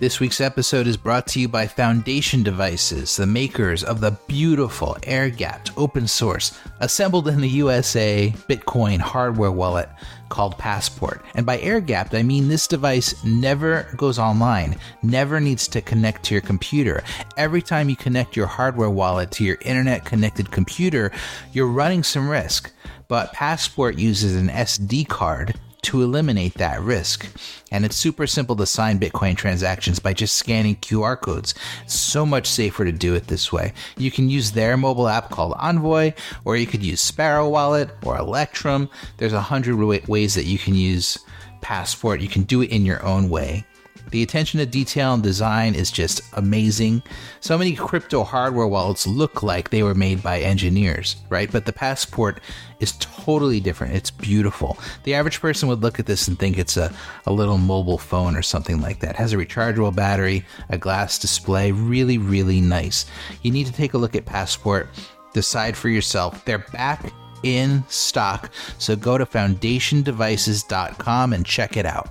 This week's episode is brought to you by Foundation Devices, the makers of the beautiful air gapped open source, assembled in the USA Bitcoin hardware wallet called Passport. And by air gapped, I mean this device never goes online, never needs to connect to your computer. Every time you connect your hardware wallet to your internet connected computer, you're running some risk. But Passport uses an SD card to eliminate that risk. And it's super simple to sign Bitcoin transactions by just scanning QR codes. So much safer to do it this way. You can use their mobile app called Envoy, or you could use Sparrow Wallet or Electrum. There's a hundred ways that you can use Passport. You can do it in your own way. The attention to detail and design is just amazing. So many crypto hardware wallets look like they were made by engineers, right? But the Passport is totally different. It's beautiful. The average person would look at this and think it's a, a little mobile phone or something like that. It has a rechargeable battery, a glass display, really, really nice. You need to take a look at Passport, decide for yourself. They're back in stock, so go to foundationdevices.com and check it out.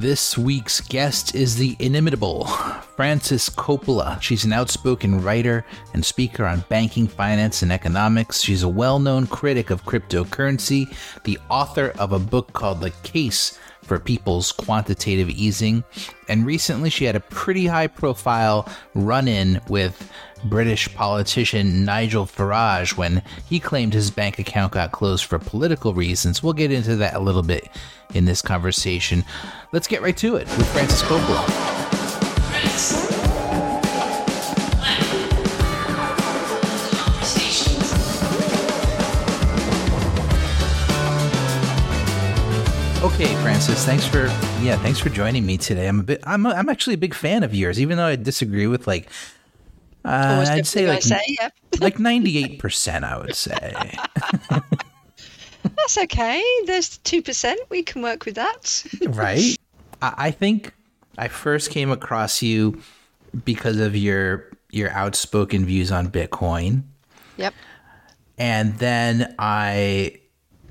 This week's guest is the inimitable Frances Coppola. She's an outspoken writer and speaker on banking, finance, and economics. She's a well known critic of cryptocurrency, the author of a book called The Case for People's Quantitative Easing, and recently she had a pretty high profile run in with British politician Nigel Farage when he claimed his bank account got closed for political reasons. We'll get into that a little bit in this conversation. Let's get right to it with Frances Coppola. Okay, Frances, thanks for yeah, thanks for joining me today. I'm a bit I'm a, I'm actually a big fan of yours, even though I disagree with like uh, I'd say like say, yeah. like 98%, I would say. That's okay. There's 2%. We can work with that. right. I think I first came across you because of your your outspoken views on Bitcoin. Yep. And then I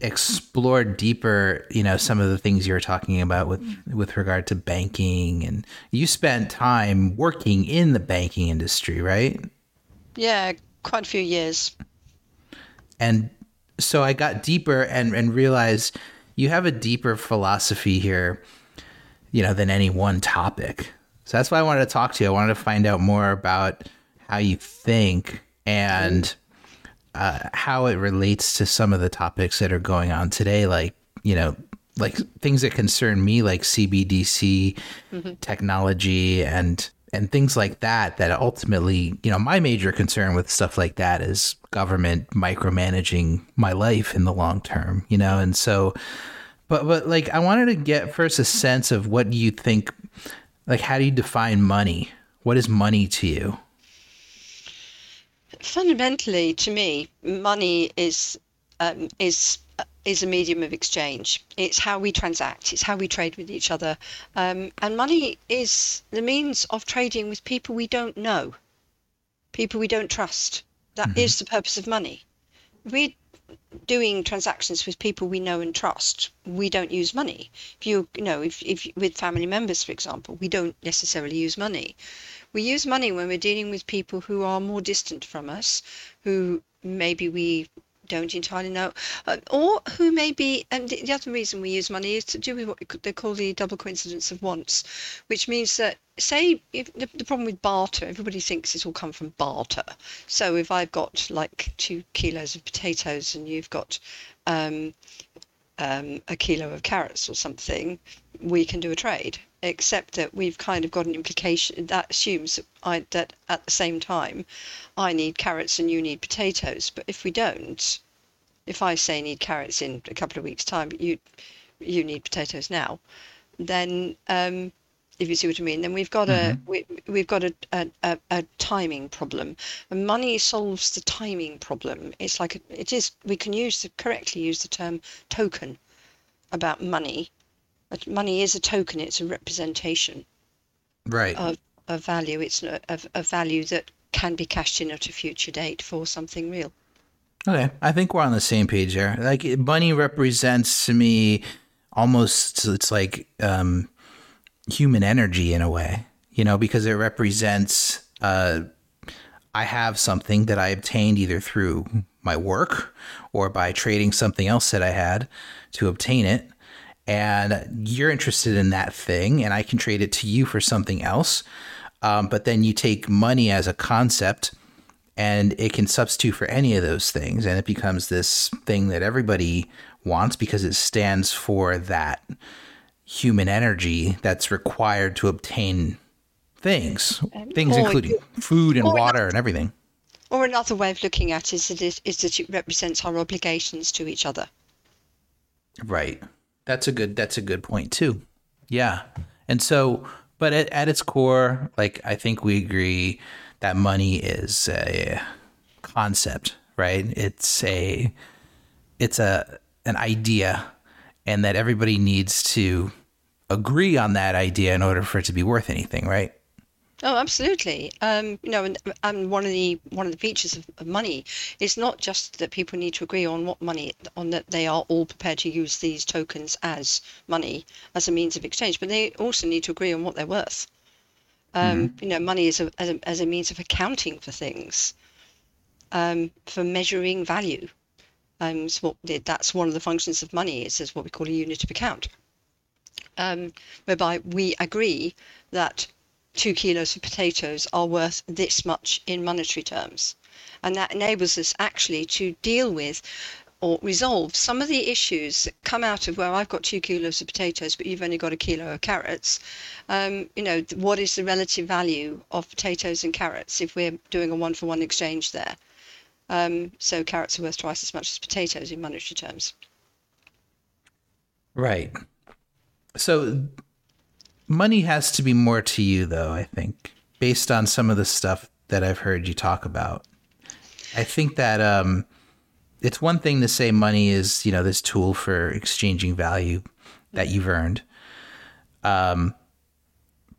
explored deeper, you know, some of the things you were talking about with with regard to banking and you spent time working in the banking industry, right? Yeah, quite a few years. And so I got deeper and and realized you have a deeper philosophy here, you know, than any one topic. So that's why I wanted to talk to you. I wanted to find out more about how you think and uh, how it relates to some of the topics that are going on today, like you know, like things that concern me, like CBDC mm-hmm. technology and and things like that. That ultimately, you know, my major concern with stuff like that is government micromanaging my life in the long term. You know, and so, but but like I wanted to get first a sense of what you think. Like, how do you define money? What is money to you? Fundamentally, to me, money is um, is is a medium of exchange. It's how we transact. It's how we trade with each other, um, and money is the means of trading with people we don't know, people we don't trust. That mm-hmm. is the purpose of money. We're doing transactions with people we know and trust. We don't use money. If you, you know, if, if with family members, for example, we don't necessarily use money. We use money when we're dealing with people who are more distant from us, who maybe we don't entirely know, uh, or who may be, and the other reason we use money is to do with what they call the double coincidence of wants, which means that, say, if the, the problem with barter, everybody thinks it all come from barter. So if I've got like two kilos of potatoes and you've got um, um, a kilo of carrots or something, we can do a trade except that we've kind of got an implication that assumes that, I, that at the same time I need carrots and you need potatoes. But if we don't, if I say need carrots in a couple of weeks' time, but you you need potatoes now, then um, if you see what I mean, then we've got mm-hmm. a we, we've got a, a, a, timing problem. And money solves the timing problem. It's like a, it is. We can use the, correctly use the term token about money money is a token, it's a representation right. of, of value. It's a, a value that can be cashed in at a future date for something real. Okay, I think we're on the same page there. Like money represents to me almost it's like um human energy in a way, you know, because it represents uh, I have something that I obtained either through my work or by trading something else that I had to obtain it. And you're interested in that thing, and I can trade it to you for something else. Um, but then you take money as a concept and it can substitute for any of those things. And it becomes this thing that everybody wants because it stands for that human energy that's required to obtain things, um, things including food and water and everything. Or another way of looking at it is is that it represents our obligations to each other. Right. That's a good. That's a good point too. Yeah. And so, but at, at its core, like I think we agree that money is a concept, right? It's a it's a an idea, and that everybody needs to agree on that idea in order for it to be worth anything, right? Oh, absolutely. Um, you know, and, and one of the one of the features of, of, money is not just that people need to agree on what money on that they are all prepared to use these tokens as money as a means of exchange, but they also need to agree on what they're worth. Um, mm-hmm. You know, money is a, as, a, as a means of accounting for things, um, for measuring value. Um, so what, that's one of the functions of money. Is is what we call a unit of account, um, whereby we agree that two kilos of potatoes are worth this much in monetary terms. And that enables us actually to deal with or resolve some of the issues that come out of where I've got two kilos of potatoes, but you've only got a kilo of carrots. Um, you know, what is the relative value of potatoes and carrots if we're doing a one for one exchange there? Um, so carrots are worth twice as much as potatoes in monetary terms. Right. So money has to be more to you, though, I think, based on some of the stuff that I've heard you talk about. I think that um, it's one thing to say money is, you know, this tool for exchanging value that you've earned. Um,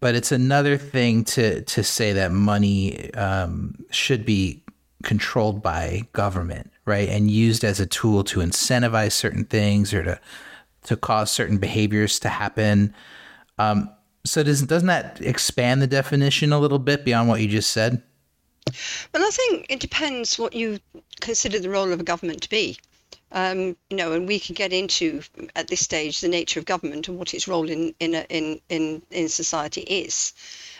but it's another thing to to say that money um, should be controlled by government, right, and used as a tool to incentivize certain things or to to cause certain behaviors to happen. Um, so does doesn't that expand the definition a little bit beyond what you just said? Well, I think it depends what you consider the role of a government to be. Um, you know, and we can get into at this stage the nature of government and what its role in in in in, in society is.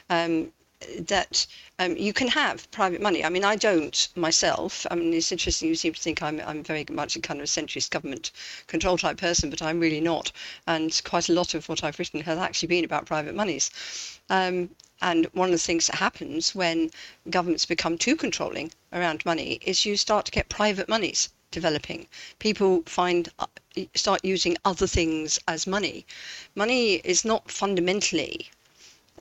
Um, that um, you can have private money. I mean, I don't myself. I mean, it's interesting. You seem to think I'm I'm very much a kind of a centrist government control type person, but I'm really not. And quite a lot of what I've written has actually been about private monies. Um, and one of the things that happens when governments become too controlling around money is you start to get private monies developing. People find uh, start using other things as money. Money is not fundamentally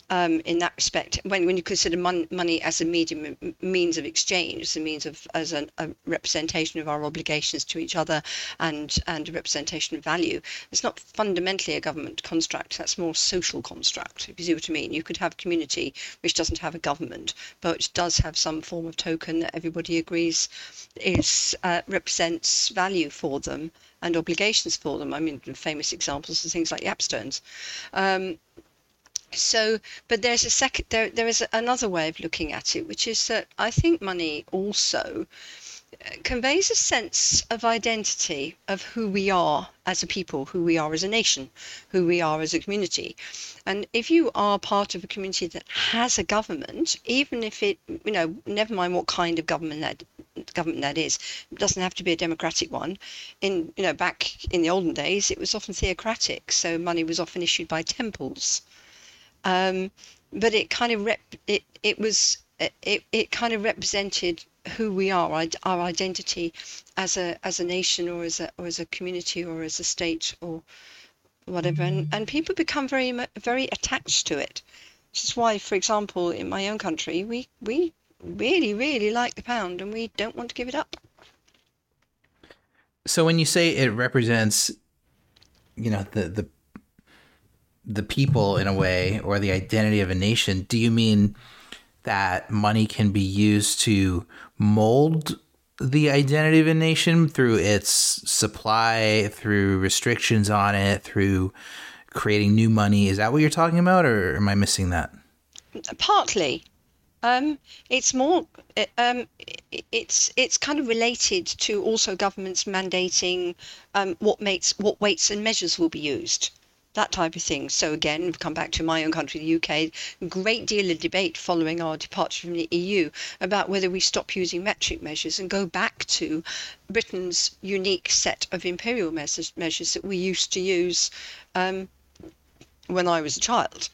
um, in that respect when, when you consider mon- money as a medium means of exchange as a means of as an, a representation of our obligations to each other and and a representation of value it's not fundamentally a government construct that's more social construct if you see what i mean you could have a community which doesn't have a government but does have some form of token that everybody agrees is uh, represents value for them and obligations for them. I mean, famous examples are things like Yap stones. Um, so but there's a second there there is another way of looking at it which is that i think money also uh, conveys a sense of identity of who we are as a people who we are as a nation who we are as a community. And if you are part of a community that has a government even if it you know never mind what kind of government that government that is it doesn't have to be a democratic one. In you know back in the olden days it was often theocratic so money was often issued by temples um, but it kind of rep it it was it, it kind of represented who we are our identity as a as a nation or as a or as a community or as a state or whatever. And and people become very very attached to it Which is why for example in my own country we we really really like the pound and we don't want to give it up. So when you say it represents you know the the the people in a way or the identity of a nation, do you mean that money can be used to mold the identity of a nation through its supply, through restrictions on it, through creating new money. Is that what you're talking about, or am I missing that? Partly. Um, it's more. Um, it's it's kind of related to also governments mandating um, what makes what weights and measures will be used that type of thing. So again, we've come back to my own country, the UK, great deal of debate following our departure from the EU about whether we stop using metric measures and go back to Britain's unique set of imperial measures, measures that we used to use um, when I was a child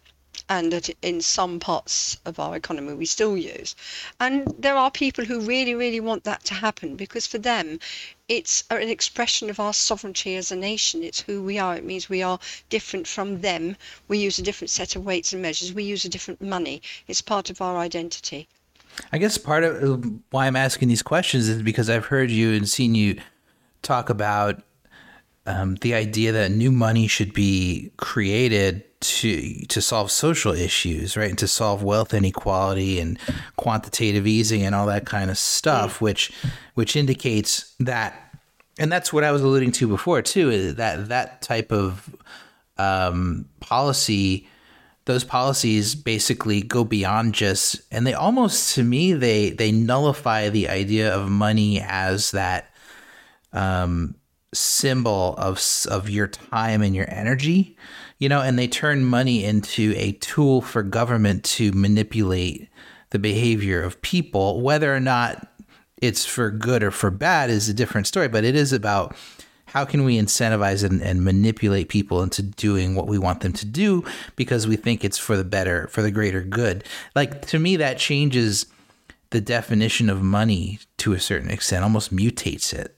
and that in some parts of our economy we still use. And there are people who really, really want that to happen because for them it's an expression of our sovereignty as a nation. It's who we are. It means we are different from them. We use a different set of weights and measures. We use a different money. It's part of our identity. I guess part of why I'm asking these questions is because I've heard you and seen you talk about um, the idea that new money should be created to to solve social issues, right, and to solve wealth inequality and quantitative easing and all that kind of stuff, which which indicates that, and that's what I was alluding to before too, is that that type of um, policy. Those policies basically go beyond just, and they almost, to me, they they nullify the idea of money as that um, symbol of of your time and your energy, you know, and they turn money into a tool for government to manipulate the behavior of people, whether or not it's for good or for bad is a different story, but it is about how can we incentivize and, and, manipulate people into doing what we want them to do because we think it's for the better, for the greater good. Like to me, that changes the definition of money to a certain extent, almost mutates it.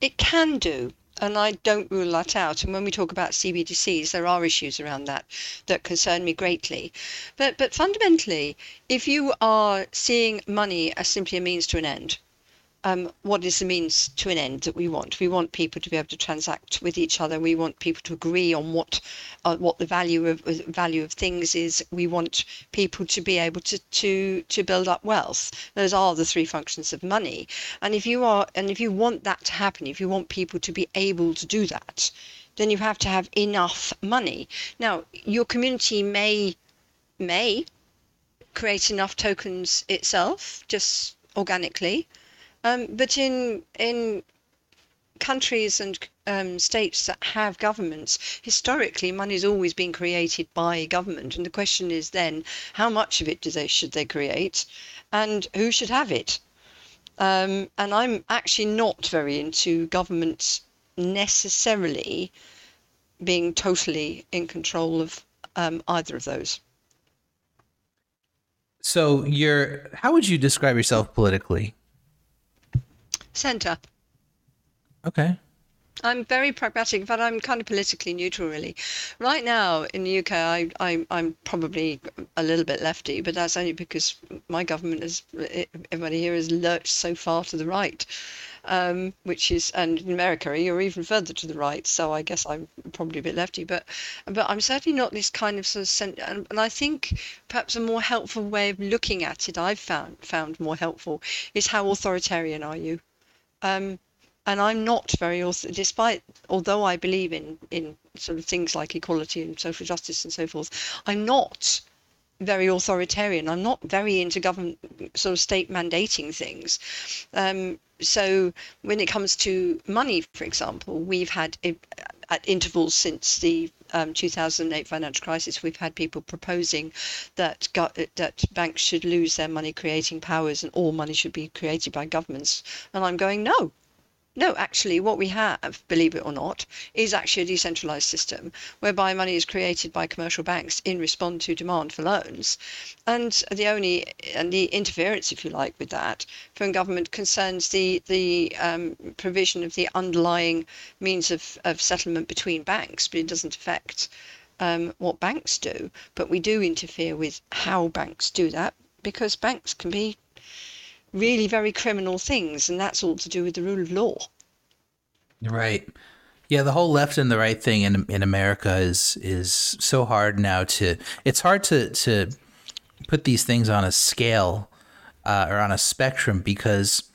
It can do, and I don't rule that out. And when we talk about CBDCs, there are issues around that that concern me greatly. But but fundamentally, if you are seeing money as simply a means to an end, um, what is the means to an end that we want? We want people to be able to transact with each other. We want people to agree on what uh, what the value of uh, value of things is. We want people to be able to to to build up wealth. Those are the three functions of money. And if you are and if you want that to happen, if you want people to be able to do that, then you have to have enough money. Now, your community may may create enough tokens itself just organically um, but in in countries and um, states that have governments, historically, money's always been created by government, and the question is then, how much of it do they should they create, and who should have it? Um, and I'm actually not very into governments necessarily being totally in control of um, either of those. So you're, how would you describe yourself politically? Centre. Okay. I'm very pragmatic, but I'm kind of politically neutral, really. Right now in the UK, I, I, I'm probably a little bit lefty, but that's only because my government is, everybody here has lurched so far to the right, um, which is, and in America, you're even further to the right. So I guess I'm probably a bit lefty, but, but I'm certainly not this kind of sort of, cent- and, and I think perhaps a more helpful way of looking at it, I've found found more helpful, is how authoritarian are you? Um, and I'm not very, despite, although I believe in, in sort of things like equality and social justice and so forth, I'm not very authoritarian. I'm not very into government sort of state mandating things. Um, so when it comes to money, for example, we've had at intervals since the um, 2008 financial crisis, we've had people proposing that that banks should lose their money creating powers and all money should be created by governments. And I'm going, no, no, actually, what we have, believe it or not, is actually a decentralized system whereby money is created by commercial banks in response to demand for loans. And the only and the interference, if you like, with that from government concerns the the um, provision of the underlying means of, of settlement between banks, but it doesn't affect um, what banks do. But we do interfere with how banks do that because banks can be really very criminal things, and that's all to do with the rule of law. Right. Yeah, the whole left and the right thing in in America is is so hard now to. It's hard to to put these things on a scale uh, or on a spectrum because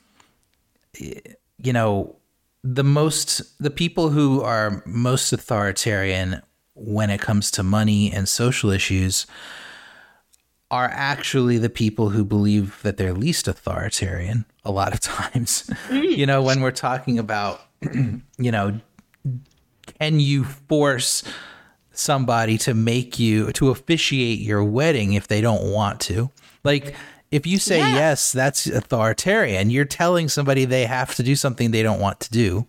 you know the most the people who are most authoritarian when it comes to money and social issues are actually the people who believe that they're least authoritarian a lot of times. Mm. you know, when we're talking about, you know, can you force somebody to make you to officiate your wedding if they don't want to? Like if you say yeah. yes, that's authoritarian. You're telling somebody they have to do something they don't want to do.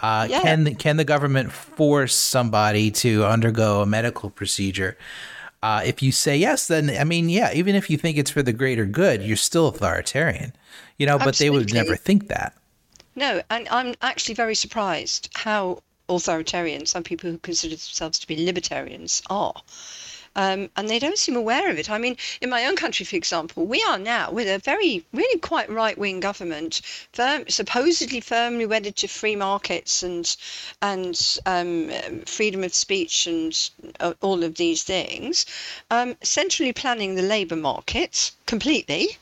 Uh, yeah. Can can the government force somebody to undergo a medical procedure? Uh, if you say yes, then I mean, yeah, even if you think it's for the greater good, you're still authoritarian, you know. But they would never think that. No, and I'm actually very surprised how authoritarian some people who consider themselves to be libertarians are. Um, and they don't seem aware of it. I mean, in my own country, for example, we are now with a very, really quite right wing government, firm, supposedly firmly wedded to free markets and and um, freedom of speech and uh, all of these things, um, centrally planning the labour market completely,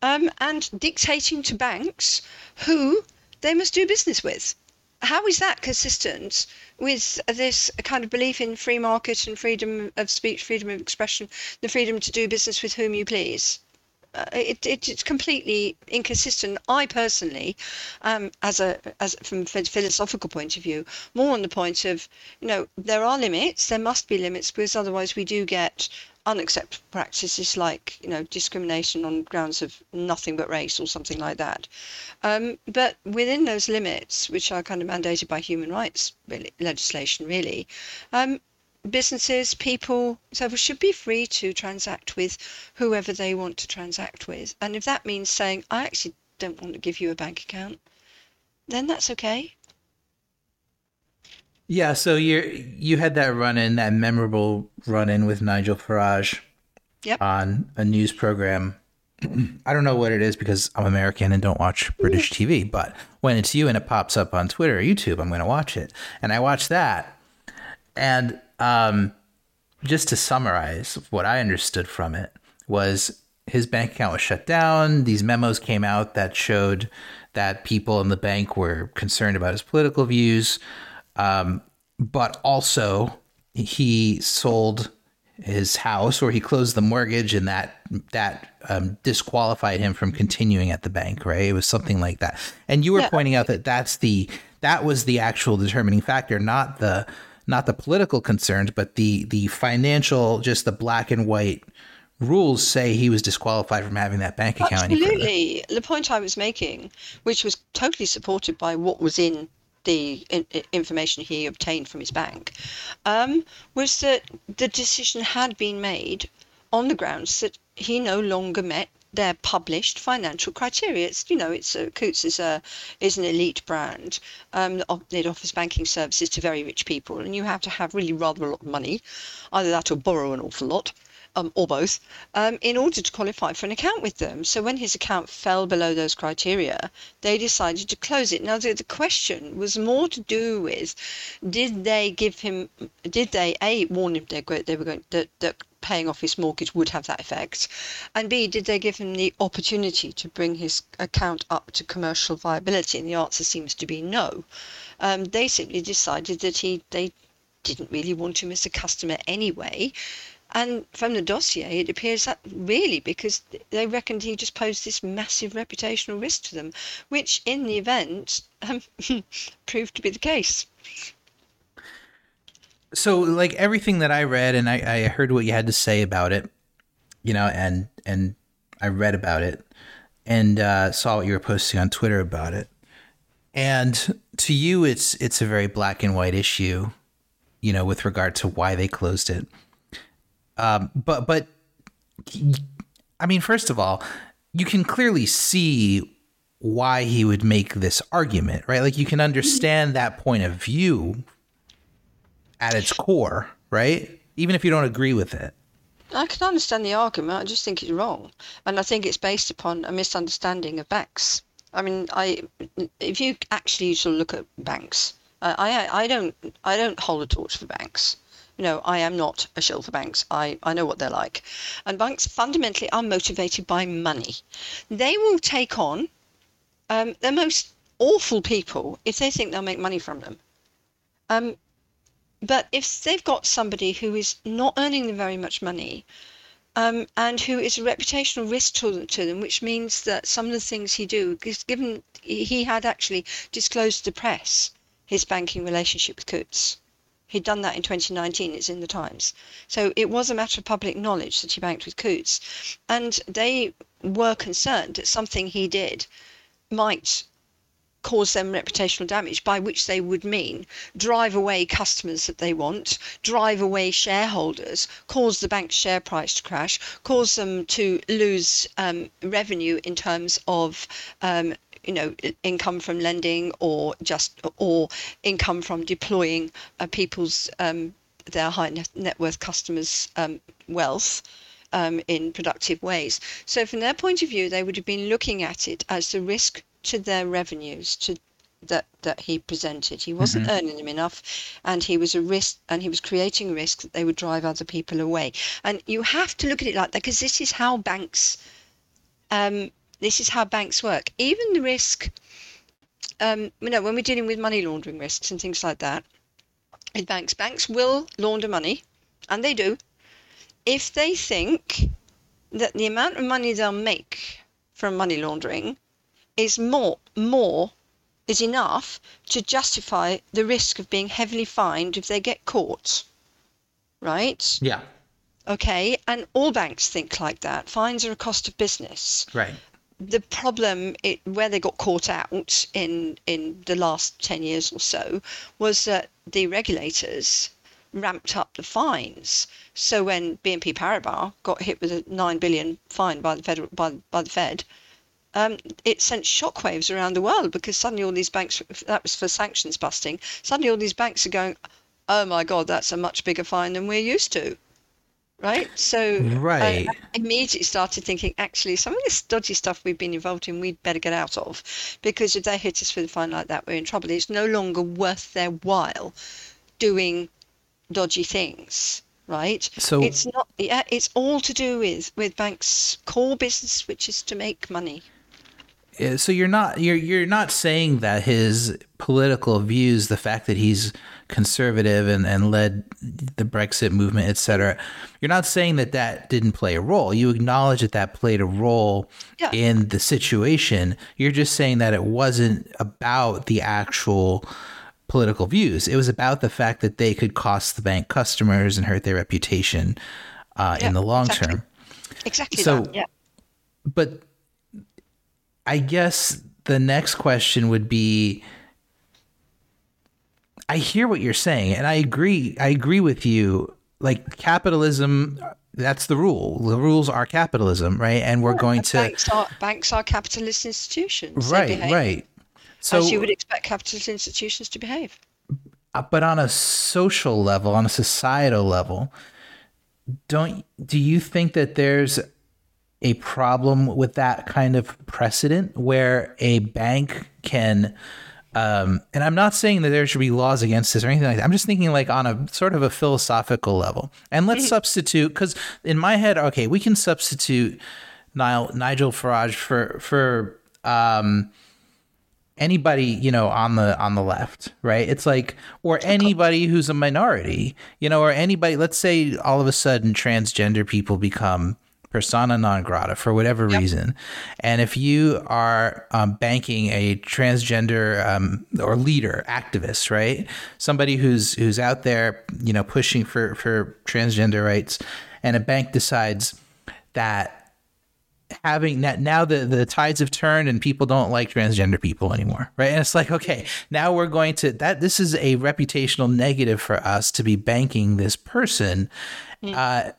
um, and dictating to banks who they must do business with how is that consistent with this kind of belief in free market and freedom of speech, freedom of expression, the freedom to do business with whom you please? Uh, it, it, it's completely inconsistent. I personally, um, as a as from a philosophical point of view, more on the point of you know there are limits. There must be limits because otherwise we do get unacceptable practices like you know discrimination on grounds of nothing but race or something like that. Um, but within those limits, which are kind of mandated by human rights legislation, really, um, businesses, people, so should be free to transact with whoever they want to transact with. And if that means saying, I actually don't want to give you a bank account, then that's okay. Yeah, so you you had that run in, that memorable run in with Nigel Farage yep. on a news program. I don't know what it is because I'm American and don't watch British TV, but when it's you and it pops up on Twitter or YouTube, I'm going to watch it. And I watched that. And um, just to summarize, what I understood from it was his bank account was shut down. These memos came out that showed that people in the bank were concerned about his political views. Um, but also, he sold his house or he closed the mortgage and that that um, disqualified him from continuing at the bank right? It was something like that. And you were yeah. pointing out that that's the that was the actual determining factor not the not the political concerns but the the financial just the black and white rules say he was disqualified from having that bank account absolutely. The point i was making which was totally supported by what was in the in, information he obtained from his bank, um, was that the decision had been made on the grounds that he no longer met their published financial criteria. It's you know, it's a, Coutts is a is an elite brand. Um, it offers banking services to very rich people, and you have to have really rather a lot of money, either that or borrow an awful lot um, or both, um, in order to qualify for an account with them. So when his account fell below those criteria, they decided to close it. Now the, the question was more to do with, did they give him, did they a warn him they, they were going that, that paying off his mortgage would have that effect, and b did they give him the opportunity to bring his account up to commercial viability? And the answer seems to be no. Um, they simply decided that he they didn't really want him as a customer anyway. And from the dossier, it appears that really because they reckoned he just posed this massive reputational risk to them, which in the event um, proved to be the case. So, like everything that I read, and I, I heard what you had to say about it, you know, and and I read about it and uh, saw what you were posting on Twitter about it. And to you, it's it's a very black and white issue, you know, with regard to why they closed it. Um, but but I mean, first of all, you can clearly see why he would make this argument, right? Like you can understand that point of view at its core, right? Even if you don't agree with it. I can understand the argument. I just think it's wrong, and I think it's based upon a misunderstanding of banks. I mean, I if you actually sort of look at banks, I I don't I don't hold a torch for banks know, I am not a shill for banks. I, I know what they're like. And banks fundamentally are motivated by money. They will take on um, the most awful people if they think they'll make money from them. Um, but if they've got somebody who is not earning them very much money um, and who is a reputational risk to, to them, which means that some of the things he do, given he had actually disclosed to the press his banking relationship with Coutts. He'd done that in 2019, it's in the Times. So it was a matter of public knowledge that he banked with Coutts. And they were concerned that something he did might cause them reputational damage, by which they would mean drive away customers that they want, drive away shareholders, cause the bank's share price to crash, cause them to lose um, revenue in terms of um, you know income from lending or just or income from deploying uh, people's um, their high net worth customers um, wealth um, in productive ways. So from their point of view they would have been looking at it as the risk to their revenues to that that he presented. He wasn't mm-hmm. earning them enough and he was a risk and he was creating risk that they would drive other people away. And you have to look at it like that because this is how banks um, this is how banks work. Even the risk, um, you know, when we're dealing with money laundering risks and things like that, with banks, banks will launder money, and they do, if they think that the amount of money they'll make from money laundering is more more is enough to justify the risk of being heavily fined if they get caught. Right? Yeah. Okay, and all banks think like that. Fines are a cost of business. Right the problem it, where they got caught out in in the last 10 years or so was that the regulators ramped up the fines. So when BNP Paribas got hit with a 9 billion fine by the federal by, by the Fed um, it sent shockwaves around the world because suddenly all these banks that was for sanctions busting suddenly all these banks are going oh my god that's a much bigger fine than we're used to right? So right. I, I, immediately started thinking, actually, some of this dodgy stuff we've been involved in, we'd better get out of, because if they hit us with a fine like that, we're in trouble. It's no longer worth their while doing dodgy things. Right. So it's not. Yeah, it's all to do with with banks' core business, which is to make money so you're not you're you're not saying that his political views, the fact that he's conservative and, and led the Brexit movement, etc. You're not saying that that didn't play a role. You acknowledge that that played a role yeah. in the situation. You're just saying that it wasn't about the actual political views. It was about the fact that they could cost the bank customers and hurt their reputation uh, yeah, in the long exactly. term. Exactly. So, that, yeah. But I guess the next question would be I hear what you're saying and I agree I agree with you. Like capitalism that's the rule. The rules are capitalism right? And we're yeah, going to banks are, banks are capitalist institutions. Right right. So as you would expect capitalist institutions to behave. Uh, but on a social level on a societal level don't do you think that there's a problem with that kind of precedent where a bank can um, and I'm not saying that there should be laws against this or anything like that. I'm just thinking like on a sort of a philosophical level. And let's mm-hmm. substitute because in my head, okay, we can substitute Nigel, Nigel Farage for for um, anybody you know on the on the left, right? It's like or anybody who's a minority, you know, or anybody. Let's say all of a sudden transgender people become persona non grata for whatever yep. reason. And if you are um, banking a transgender um, or leader, activist, right, somebody who's who's out there, you know, pushing for for transgender rights, and a bank decides that having that now the the tides have turned and people don't like transgender people anymore right and it's like okay now we're going to that this is a reputational negative for us to be banking this person mm. uh,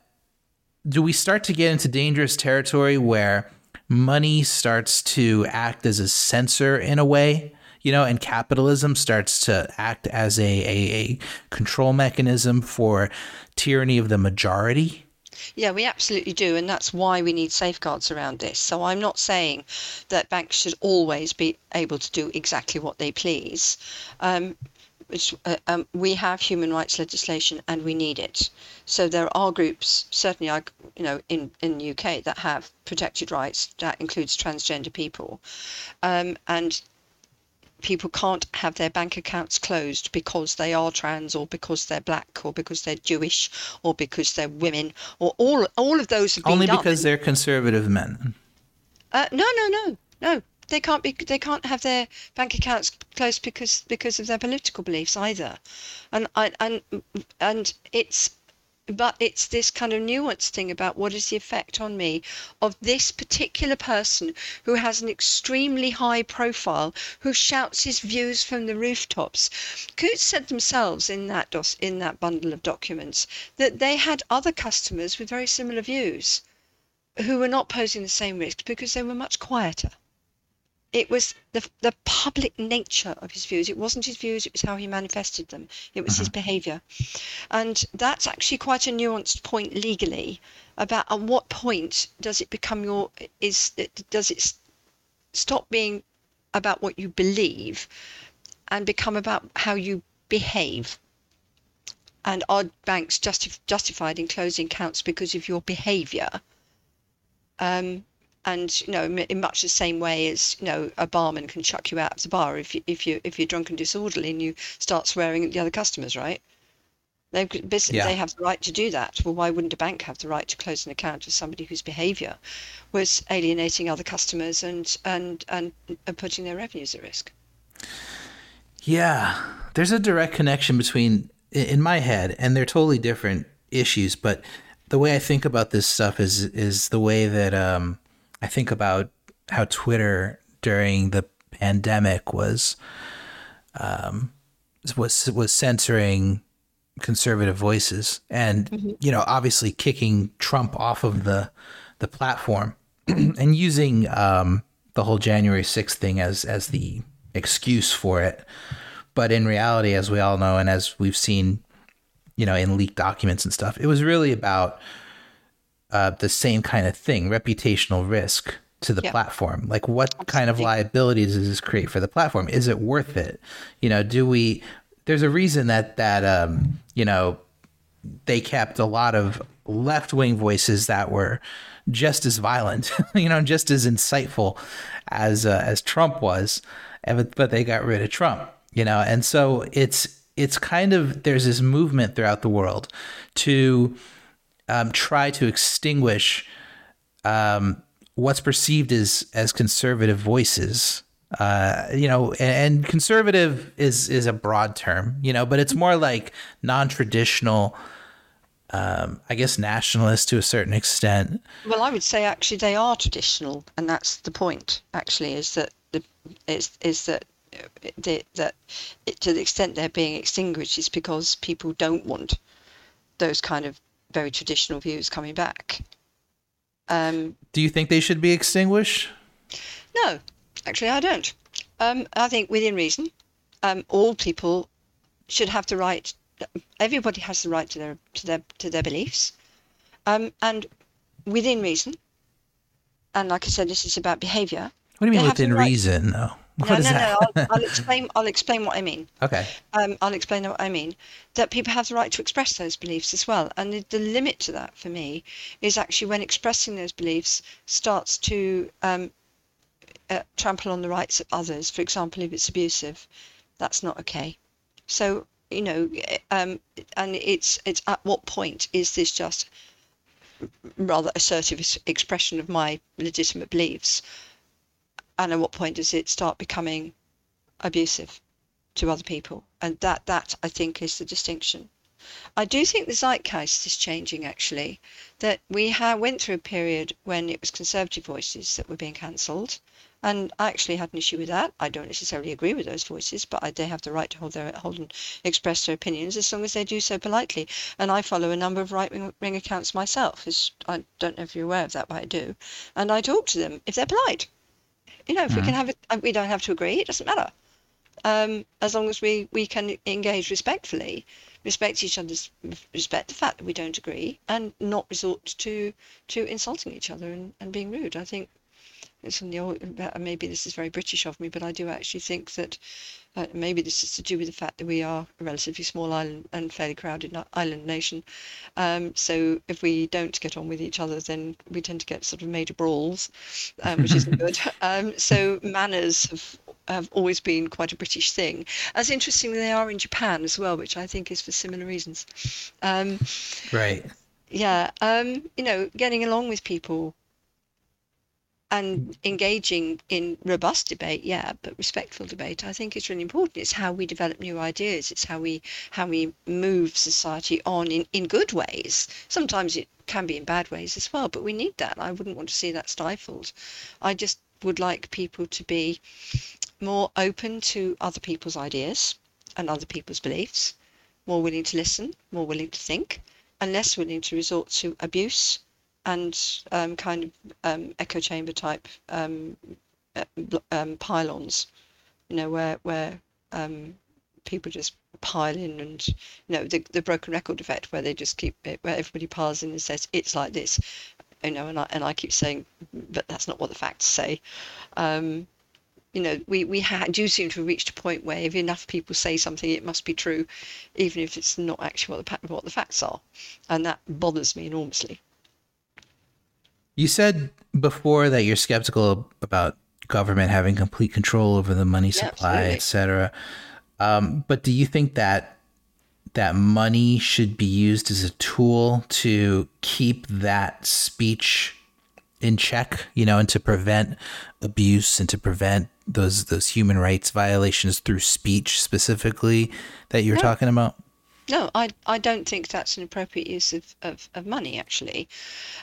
do we start to get into dangerous territory where money starts to act as a censor in a way? You know, and capitalism starts to act as a, a, a control mechanism for tyranny of the majority? Yeah, we absolutely do. And that's why we need safeguards around this. So I'm not saying that banks should always be able to do exactly what they please. Um, which uh, um, we have human rights legislation and we need it. So there are groups, certainly, you know, in in the UK that have protected rights. That includes transgender people, um, and people can't have their bank accounts closed because they are trans or because they're black or because they're Jewish or because they're women or all all of those have been Only done. because they're conservative men. Uh, no, no, no, no. They can't be. They can't have their bank accounts closed because because of their political beliefs either, and I and and it's but it's this kind of nuanced thing about what is the effect on me of this particular person who has an extremely high profile, who shouts his views from the rooftops. Coutts said themselves in that dos- in that bundle of documents that they had other customers with very similar views who were not posing the same risk because they were much quieter. It was the, the public nature of his views. It wasn't his views, it was how he manifested them. It was his behaviour. And that's actually quite a nuanced point legally about at what point does it become your, is does it stop being about what you believe and become about how you behave? And are banks justi- justified in closing accounts because of your behaviour? Um, and you know, in much the same way as you know, a barman can chuck you out of the bar if you if you if you're drunk and disorderly and you start swearing at the other customers, right? They Yeah. they have the right to do that. Well, why wouldn't a bank have the right to close an account of somebody whose behaviour was alienating other customers and and and, and putting their revenues at risk? Yeah, there's a direct connection between in my head, and they're totally different issues. But the way I think about this stuff is is the way that um, I think about how Twitter during the pandemic was um, was was censoring conservative voices, and you know, obviously kicking Trump off of the the platform and using um, the whole January 6th thing as as the excuse for it. But in reality, as we all know, and as we've seen, you know, in leaked documents and stuff, it was really about uh, the same kind of thing: reputational risk to the platform. Like, what kind of liabilities does this create for the platform? Is it worth it? You know, do we? There's a reason that that um, you know they kept a lot of left wing voices that were just as violent, you know, just as insightful as uh, as Trump was, and but- but they got rid of Trump, you know, and so it's it's kind of there's this movement throughout the world to um, try to extinguish um, what's perceived as as conservative voices. Uh, you know, and, conservative is is a broad term, you know, but it's more like non-traditional. Um, I guess nationalist to a certain extent. Well, I would say actually they are traditional, and that's the point. Actually, is that the is is that the, that it, to the extent they're being extinguished is because people don't want those kind of very traditional views coming back. Um, Do you think they should be extinguished? no, actually, I don't. Um, I think within reason, um, all people should have the right. Everybody has the right to their to their to their beliefs, um, and within reason. And like I said, this is about behaviour. What do you mean They have the within right- reason? though? What No, no, that? no. I'll, I'll explain. I'll explain what I mean. okay. Um, I'll explain what I mean. That people have the right to express those beliefs as well, and the, the limit to that for me is actually when expressing those beliefs starts to um, uh, trample on the rights of others. For example, if it's abusive, that's not okay. So you know, eh, um, and it's it's at what point is this just rather assertive expression of my legitimate beliefs, and at what point does it start becoming abusive to other people? And that that I think is the distinction. I do think the zeitgeist is changing actually. That we ha- went through a period when it was conservative voices that were being cancelled, and I actually had an issue with that. I don't necessarily agree with those voices, but I, they have the right to hold their hold and express their opinions as long as they do so politely. And I follow a number of right wing accounts myself. As I don't know if you're aware of that, but I do, and I talk to them if they're polite. You know, if we can have it, we don't have to agree. It doesn't matter um, as long as we, we can engage respectfully, respect each other's, respect the fact that we don't agree, and not resort to to insulting each other and, and being rude. I think it's on the old, maybe this is very British of me, but I do actually think that uh, maybe this is to do with the fact that we are a relatively small island and fairly crowded island nation. Um, so if we don't get on with each other, then we tend to get sort of major brawls, um, which isn't good. Um, so manners have have always been quite a British thing. As interesting they are in Japan as well, which I think is for similar reasons. Um, right. Yeah. Um, you know, getting along with people and engaging in robust debate yeah but respectful debate i think is really important. It's how we develop new ideas. It's how we how we move society on in in good ways. Sometimes it can be in bad ways as well but we need that. I wouldn't want to see that stifled. I just would like people to be more open to other people's ideas and other people's beliefs more willing to listen more willing to think and less willing to resort to abuse and um, kind of um, echo chamber type um, uh, um, pylons, you know, where where um, people just pile in and you know the the broken record effect where they just keep it where everybody piles in and says it's like this, you know, and I and I keep saying, but that's not what the facts say. You know, we we ha- do seem to have reached a point where if enough people say something, it must be true, even if it's not actually what the what the facts are, and that bothers me enormously. You said before that you're skeptical about government having complete control over the money supply, yeah, etc. Um, but do you think that that money should be used as a tool to keep that speech in check, you know, and to prevent abuse and to prevent those those human rights violations through speech specifically that you're talking about? No, I, I don't think that's an appropriate use of, of, of money, actually.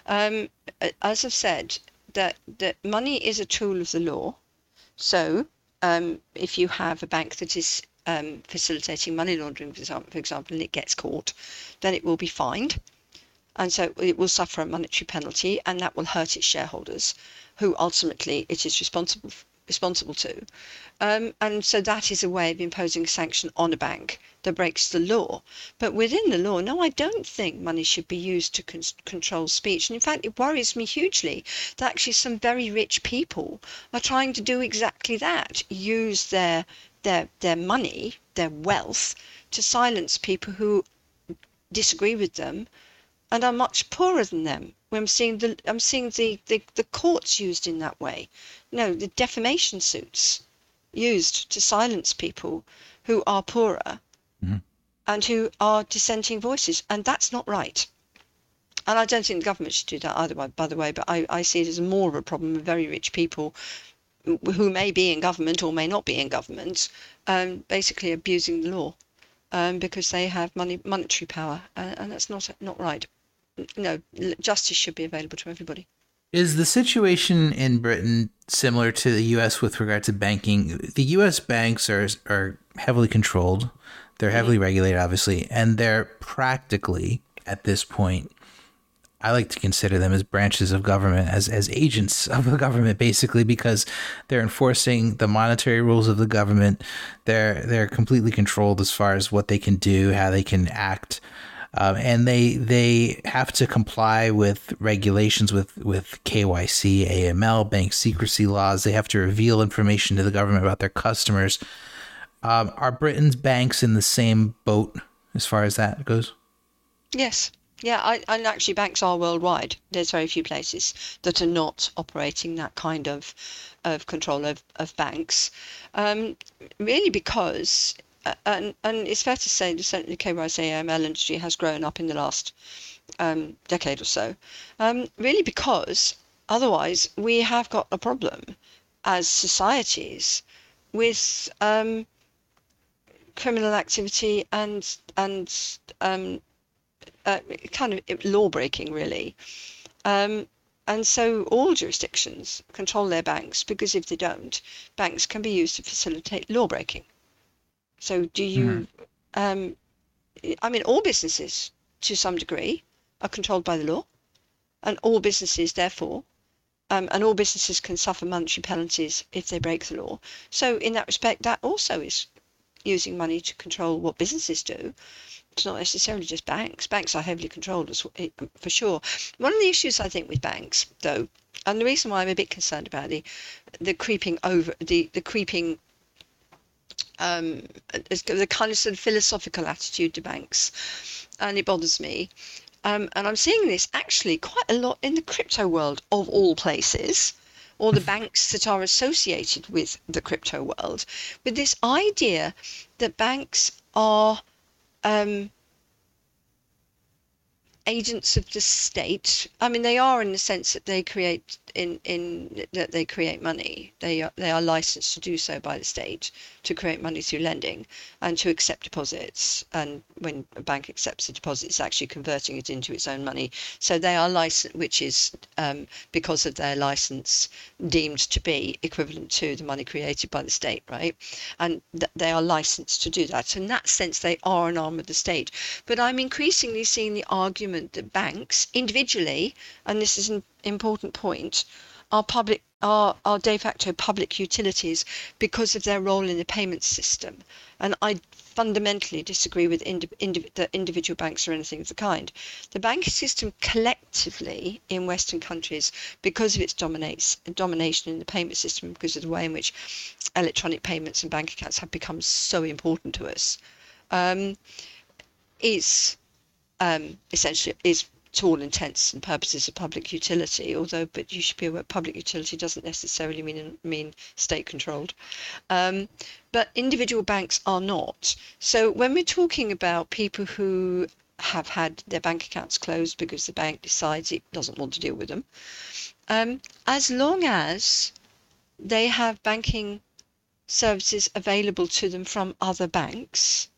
Um, as I've said, that, that money is a tool of the law. So um, if you have a bank that is um, facilitating money laundering, for example, for example, and it gets caught, then it will be fined. And so it will suffer a monetary penalty, and that will hurt its shareholders, who ultimately it is responsible responsible to. Um, and so that is a way of imposing a sanction on a bank that breaks the law. But within the law, no, I don't think money should be used to con- control speech. And in fact, it worries me hugely that actually some very rich people are trying to do exactly that use their, their, their money, their wealth, to silence people who disagree with them and are much poorer than them. I'm seeing the I'm seeing the, the, the courts used in that way. No, the defamation suits used to silence people who are poorer mm-hmm. and who are dissenting voices, and that's not right. And I don't think the government should do that either, by the way, but I, I see it as more of a problem of very rich people who may be in government or may not be in government, um, basically abusing the law um, because they have money, monetary power, and, and that's not not right. No, justice should be available to everybody. Is the situation in Britain similar to the U.S. with regard to banking? The U.S. banks are are heavily controlled they're mm-hmm. heavily regulated, obviously, and they're practically at this point. I like to consider them as branches of government, as as agents of the government, basically, because they're enforcing the monetary rules of the government. They're they're completely controlled as far as what they can do, how they can act, um, and they they have to comply with regulations with with KYC, AML, bank secrecy laws. They have to reveal information to the government about their customers. Um, are Britain's banks in the same boat as far as that goes? Yes. Yeah, I, and actually, banks are worldwide. There's very few places that are not operating that kind of of control of, of banks. Um, really, because and and it's fair to say that certainly the KYC AML industry has grown up in the last um, decade or so. Um, really, because otherwise we have got a problem as societies with um, criminal activity and and um, uh, kind of law breaking really. Um, and so all jurisdictions control their banks because if they don't, banks can be used to facilitate law breaking. So do you? Mm-hmm. Um, I mean, all businesses to some degree are controlled by the law, and all businesses therefore. Um, and all businesses can suffer monetary penalties if they break the law. So, in that respect, that also is using money to control what businesses do. It's not necessarily just banks. Banks are heavily controlled as, eh, for sure. One of the issues I think with banks, though, and the reason why I'm a bit concerned about the the creeping over the the creeping um, the kind of sort of philosophical attitude to banks, and it bothers me. Um, and I'm seeing this actually quite a lot in the crypto world of all places, or the banks that are associated with the crypto world, with this idea that banks are um, agents of the state. I mean, they are in the sense that they create in in that they create money. They are they are licensed to do so by the state to create money through lending and to accept deposits. And when a bank accepts a deposit, it's actually converting it into its own money. So they are licensed, which is um, because of their license deemed to be equivalent to the money created by the state, right? And th- they are licensed to do that. So in that sense, they are an arm of the state. But I'm increasingly seeing the argument that banks individually, and this is an important point, are public are, are de facto public utilities because of their role in the payment system. And I fundamentally disagree with indi- that individual banks or anything of the kind. The banking system collectively in Western countries, because of its dominates, domination in the payment system, because of the way in which electronic payments and bank accounts have become so important to us, um, is um, essentially is to all intents and purposes a public utility, although but you should be aware public utility doesn't necessarily mean mean state controlled. Um, but individual banks are not. So when we're talking about people who have had their bank accounts closed because the bank decides it doesn't want to deal with them, um, as long as they have banking services available to them from other banks,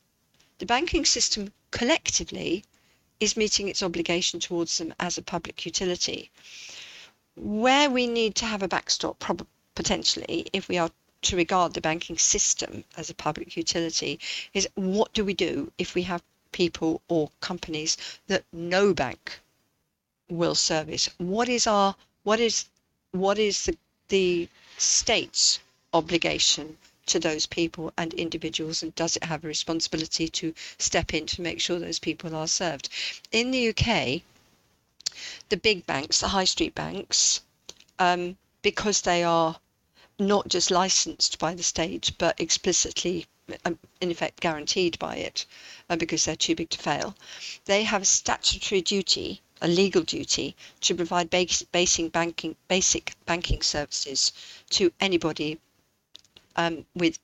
the banking system collectively is meeting its obligation towards them as a public utility. Where we need to have a backstop, prob- potentially, if we are to regard the banking system as a public utility, is what do we do if we have people or companies that no bank will service? What is our what is what is the the state's obligation to those people and individuals and does it have a responsibility to step in to make sure those people are served? In the uk the big banks the high street banks um, because they are not just licensed by the state but explicitly um, in effect guaranteed by it uh, because they're too big to fail they have a statutory duty a legal duty to provide basic banking basic banking services to anybody um, with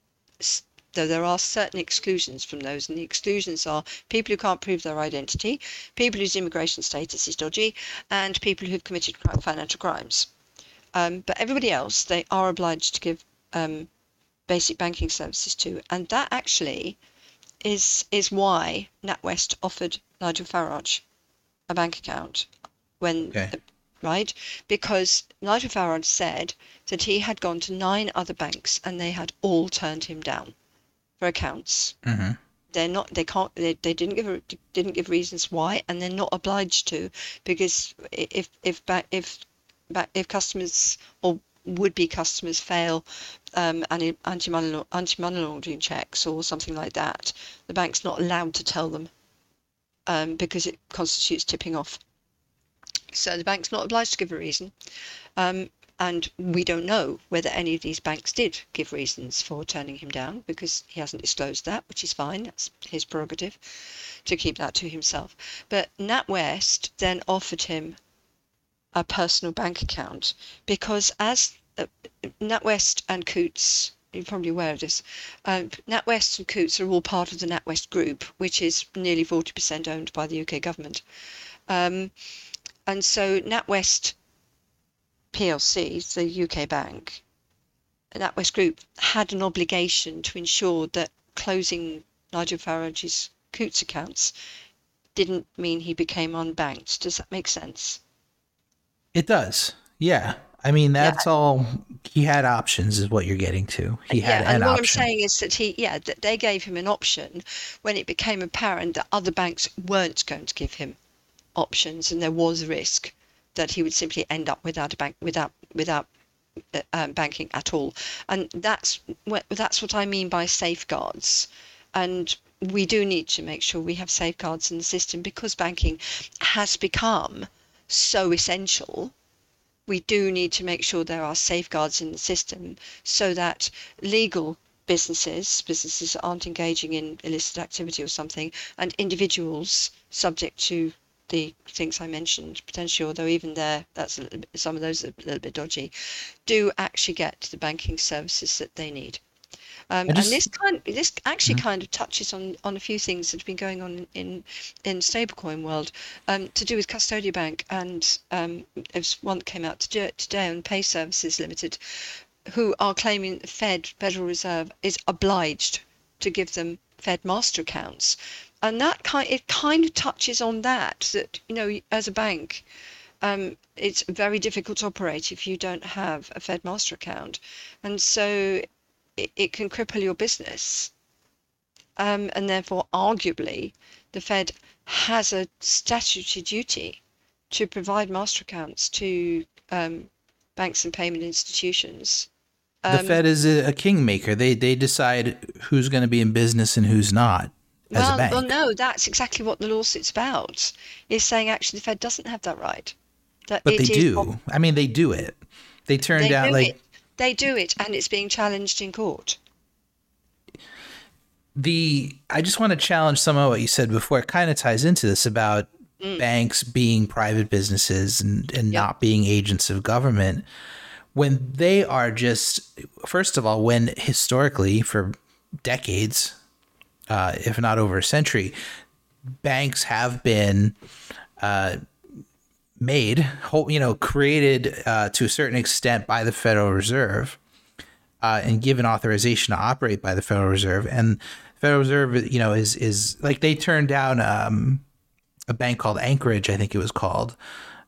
though there are certain exclusions from those, and the exclusions are people who can't prove their identity, people whose immigration status is dodgy, and people who've committed financial crimes. Um, but everybody else, they are obliged to give um, basic banking services to, and that actually is is why NatWest offered Nigel Farage a bank account when okay right? Because Nigel Farage said that he had gone to nine other banks and they had all turned him down for accounts. Mm-hmm. They're not. They can't. They, they didn't give didn't give reasons why, and they're not obliged to because if if if if customers or would be customers fail um, anti money anti money laundering checks or something like that, the bank's not allowed to tell them um, because it constitutes tipping off. So the bank's not obliged to give a reason. Um, and we don't know whether any of these banks did give reasons for turning him down because he hasn't disclosed that, which is fine. That's his prerogative to keep that to himself. But NatWest then offered him a personal bank account because as uh, NatWest and Coutts, you're probably aware of this, um, NatWest and Coutts are all part of the NatWest Group, which is nearly 40% owned by the UK government. Um, and so NatWest PLC, the UK bank, NatWest Group had an obligation to ensure that closing Nigel Farage's Coutts accounts didn't mean he became unbanked. Does that make sense? It does. Yeah. I mean, that's yeah. all he had options, is what you're getting to. He had yeah, and what option. I'm saying is that he, yeah, that they gave him an option when it became apparent that other banks weren't going to give him options, and there was a risk that he would simply end up without a bank, without without uh, um, banking at all. And that's what that's what I mean by safeguards. And we do need to make sure we have safeguards in the system because banking has become so essential. We do need to make sure there are safeguards in the system so that legal businesses, businesses aren't engaging in illicit activity or something, and individuals subject to the things I mentioned potentially, although even there, that's a bit, some of those are a little bit dodgy, do actually get the banking services that they need. Um, just, and this kind, this actually mm-hmm. kind of touches on, on a few things that have been going on in in stablecoin world um, to do with Custodia Bank and um, there's one that came out today on Pay Services Limited, who are claiming the Fed Federal Reserve is obliged to give them Fed master accounts, and that kind it kind of touches on that that you know as a bank. Um, it's very difficult to operate if you don't have a Fed master account. And so it, it can cripple your business. Um, and therefore, arguably, the Fed has a statutory duty to provide master accounts to um, banks and payment institutions. Um, the Fed is a, a kingmaker. They they decide who's going to be in business and who's not. Well, well, no, that's exactly what the lawsuit's about. Is saying actually the Fed doesn't have that right. That but they do. I mean, they do it. They turn down like it. They do it, and it's being challenged in court. The I just want to challenge some of what you said before. It kind of ties into this about mm. banks being private businesses and, and yep. not being agents of government. When they are just, first of all, when historically for decades, uh, if not over a century, banks have been uh, made, you know, created uh, to a certain extent by the Federal Reserve uh, and given authorization to operate by the Federal Reserve. And Federal Reserve, you know, is is like they turned down um, a bank called Anchorage, I think it was called,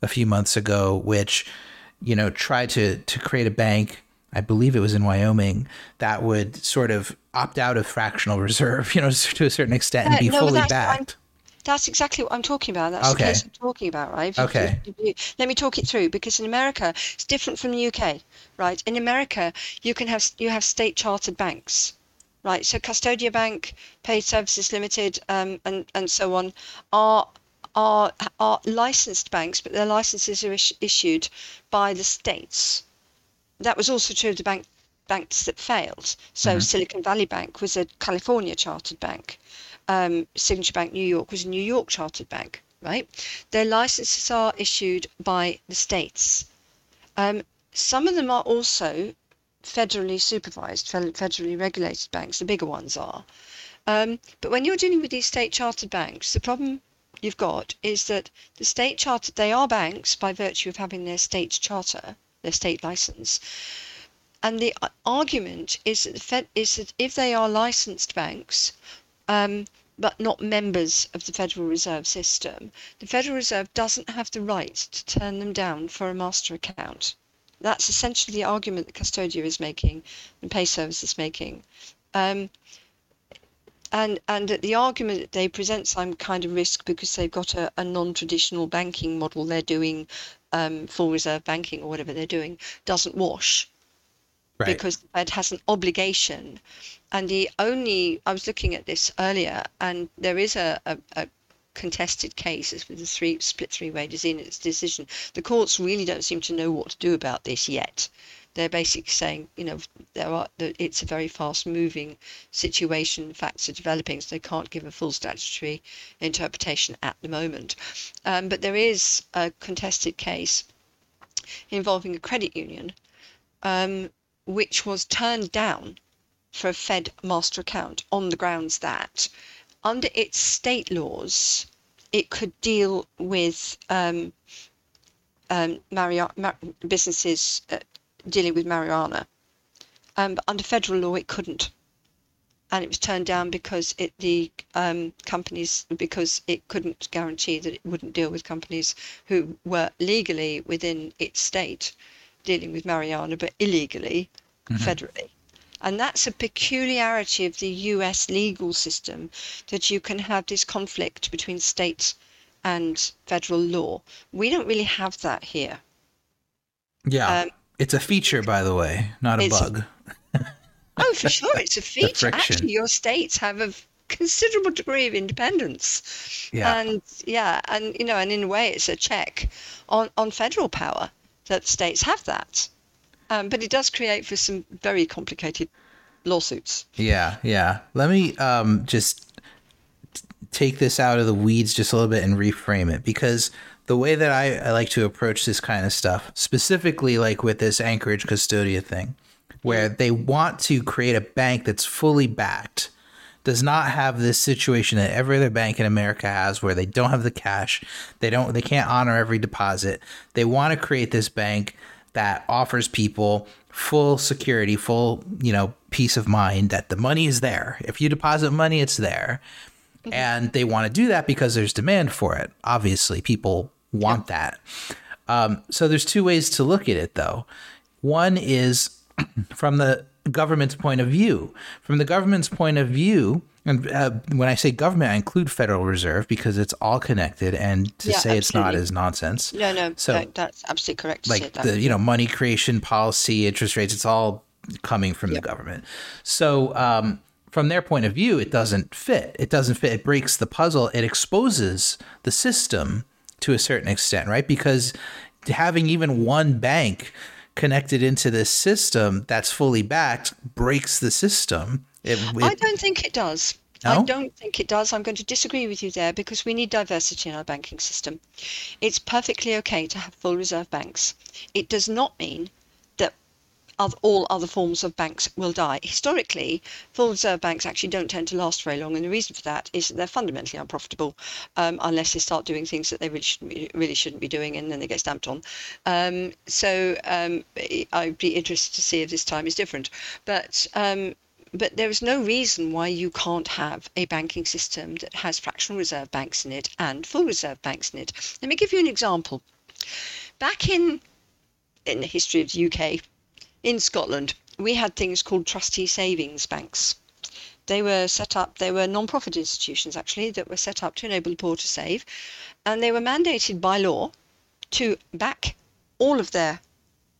a few months ago, which you know tried to to create a bank. I believe it was in Wyoming that would sort of opt out of fractional reserve, you know, to a certain extent and be no, fully backed. That's exactly what I'm talking about. That's okay. the case I'm talking about, right? Okay. let me talk it through because in America it's different from the UK, right? In America, you can have you have state chartered banks, right? So Custodia Bank, Pay Services Limited, um, and and so on are are are licensed banks, but their licenses are is- issued by the states. That was also true of the bank banks that failed. So mm-hmm. Silicon Valley Bank was a California chartered bank um, Signature Bank New York was a New York chartered bank, right? Their licenses are issued by the states. Um, some of them are also federally supervised, federally regulated banks, the bigger ones are. Um, but when you're dealing with these state chartered banks, the problem you've got is that the state chartered, they are banks by virtue of having their state charter, their state license. And the uh, argument is that, the Fed, is that if they are licensed banks, um, but not members of the Federal Reserve System, the Federal Reserve doesn't have the right to turn them down for a master account. That's essentially the argument that Custodia is making and Pay Service is making. Um, and and the argument that they present some kind of risk because they've got a, a non-traditional banking model they're doing um, full reserve banking or whatever they're doing doesn't wash right. because the Fed has an obligation and the only, I was looking at this earlier, and there is a, a, a contested case as with the three split three way decision. The courts really don't seem to know what to do about this yet. They're basically saying, you know, there are it's a very fast moving situation. Facts are developing, so they can't give a full statutory interpretation at the moment. Um, but there is a contested case involving a credit union, um, which was turned down for a Fed master account on the grounds that under its state laws, it could deal with um, um, businesses uh, dealing with marijuana. Um, but under federal law, it couldn't. And it was turned down because it, the um, companies, because it couldn't guarantee that it wouldn't deal with companies who were legally within its state dealing with marijuana, but illegally mm-hmm. federally. And that's a peculiarity of the US legal system that you can have this conflict between state and federal law. We don't really have that here. Yeah. Um, it's a feature, by the way, not a bug. oh, for sure. It's a feature. Actually, your states have a considerable degree of independence. Yeah. And yeah, and you know, and in a way it's a check on, on federal power that states have that. Um, but it does create for some very complicated lawsuits. Yeah, yeah. Let me um, just take this out of the weeds just a little bit and reframe it because the way that I, I like to approach this kind of stuff, specifically like with this Anchorage Custodia thing, where they want to create a bank that's fully backed, does not have this situation that every other bank in America has where they don't have the cash, they don't they can't honor every deposit. They want to create this bank that offers people full security, full, you know, peace of mind that the money is there. If you deposit money, it's there. Mm-hmm. And they want to do that because there's demand for it. Obviously, people want that. Um, so there's two ways to look at it, though. One is from the government's point of view. From the government's point of view, and uh, when I say government, I include Federal Reserve because it's all connected, and to yeah, say absolutely. it's not is nonsense. No, no, so that, that's absolutely correct. like the you know money creation policy, interest rates, it's all coming from yep. the government. So um, from their point of view, it doesn't fit. It doesn't fit. It breaks the puzzle. It exposes the system to a certain extent, right? Because having even one bank connected into this system that's fully backed breaks the system. It, it, I don't think it does. No? I don't think it does. I'm going to disagree with you there because we need diversity in our banking system. It's perfectly okay to have full reserve banks. It does not mean all other forms of banks will die. Historically, full reserve banks actually don't tend to last very long, and the reason for that is that they're fundamentally unprofitable um, unless they start doing things that they really shouldn't be, really shouldn't be doing, and then they get stamped on. Um, so um, I'd be interested to see if this time is different. But um, but there is no reason why you can't have a banking system that has fractional reserve banks in it and full reserve banks in it. Let me give you an example. Back in in the history of the UK, in Scotland, we had things called trustee savings banks. They were set up, they were non profit institutions actually, that were set up to enable the poor to save. And they were mandated by law to back all of their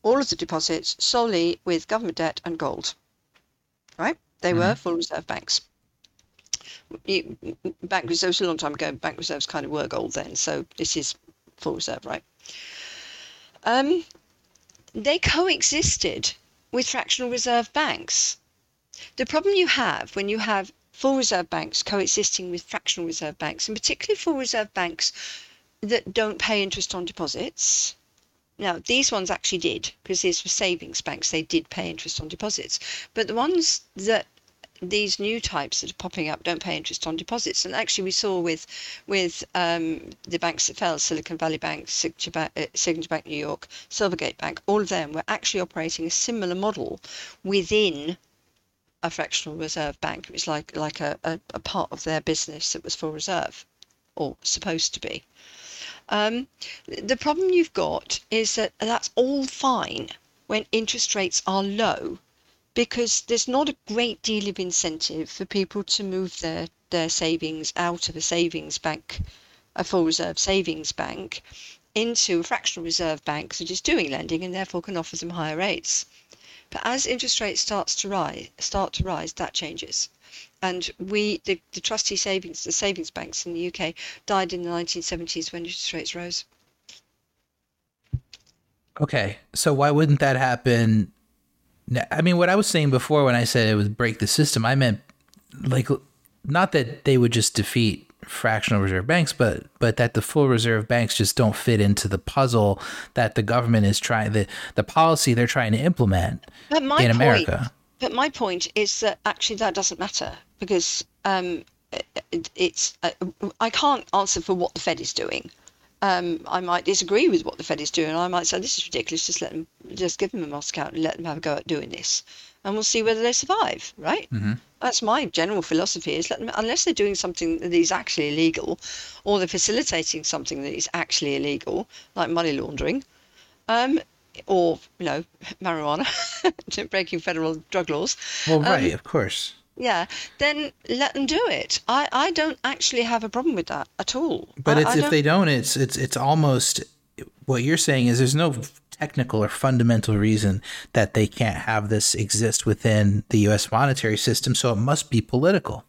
all of the deposits solely with government debt and gold. Right? They mm-hmm. were full reserve banks. Bank reserves a long time ago. Bank reserves kind of were gold then, so this is full reserve, right? Um, they coexisted with fractional reserve banks. The problem you have when you have full reserve banks coexisting with fractional reserve banks, and particularly full reserve banks that don't pay interest on deposits. Now, these ones actually did, because these were savings banks, they did pay interest on deposits. But the ones that these new types that are popping up don't pay interest on deposits. And actually, we saw with with um, the banks that fell, Silicon Valley Bank, Signature Bank, uh, Signature Bank New York, Silvergate Bank, all of them were actually operating a similar model within a fractional reserve bank. It was like like a, a, a part of their business that was full reserve, or supposed to be. Um, the problem you've got is that that's all fine when interest rates are low because there's not a great deal of incentive for people to move their, their savings out of a savings bank, a full reserve savings bank, into a fractional reserve bank that is doing lending and therefore can offer them higher rates. But as interest rates starts to rise, start to rise, that changes. And we, the, the trustee savings, the savings banks in the UK died in the 1970s when interest rates rose. Okay, so why wouldn't that happen I mean, what I was saying before when I said it would break the system, I meant like not that they would just defeat fractional reserve banks, but but that the full reserve banks just don't fit into the puzzle that the government is trying the the policy they're trying to implement in point, America. But my point is that actually that doesn't matter because um, it, it's uh, I can't answer for what the Fed is doing um, I might disagree with what the Fed is doing. I might say this is ridiculous. Just let them, just give them a master account and let them have a go at doing this, and we'll see whether they survive. Right? Mm-hmm. That's my general philosophy. Is let them unless they're doing something that is actually illegal, or they're facilitating something that is actually illegal, like money laundering, um, or you know, marijuana, breaking federal drug laws. Well, right, um, of course yeah, then let them do it. I, I don't actually have a problem with that at all. But I, it's, I if they don't, it's it's it's almost what you're saying is there's no technical or fundamental reason that they can't have this exist within the U.S. monetary system. So it must be political.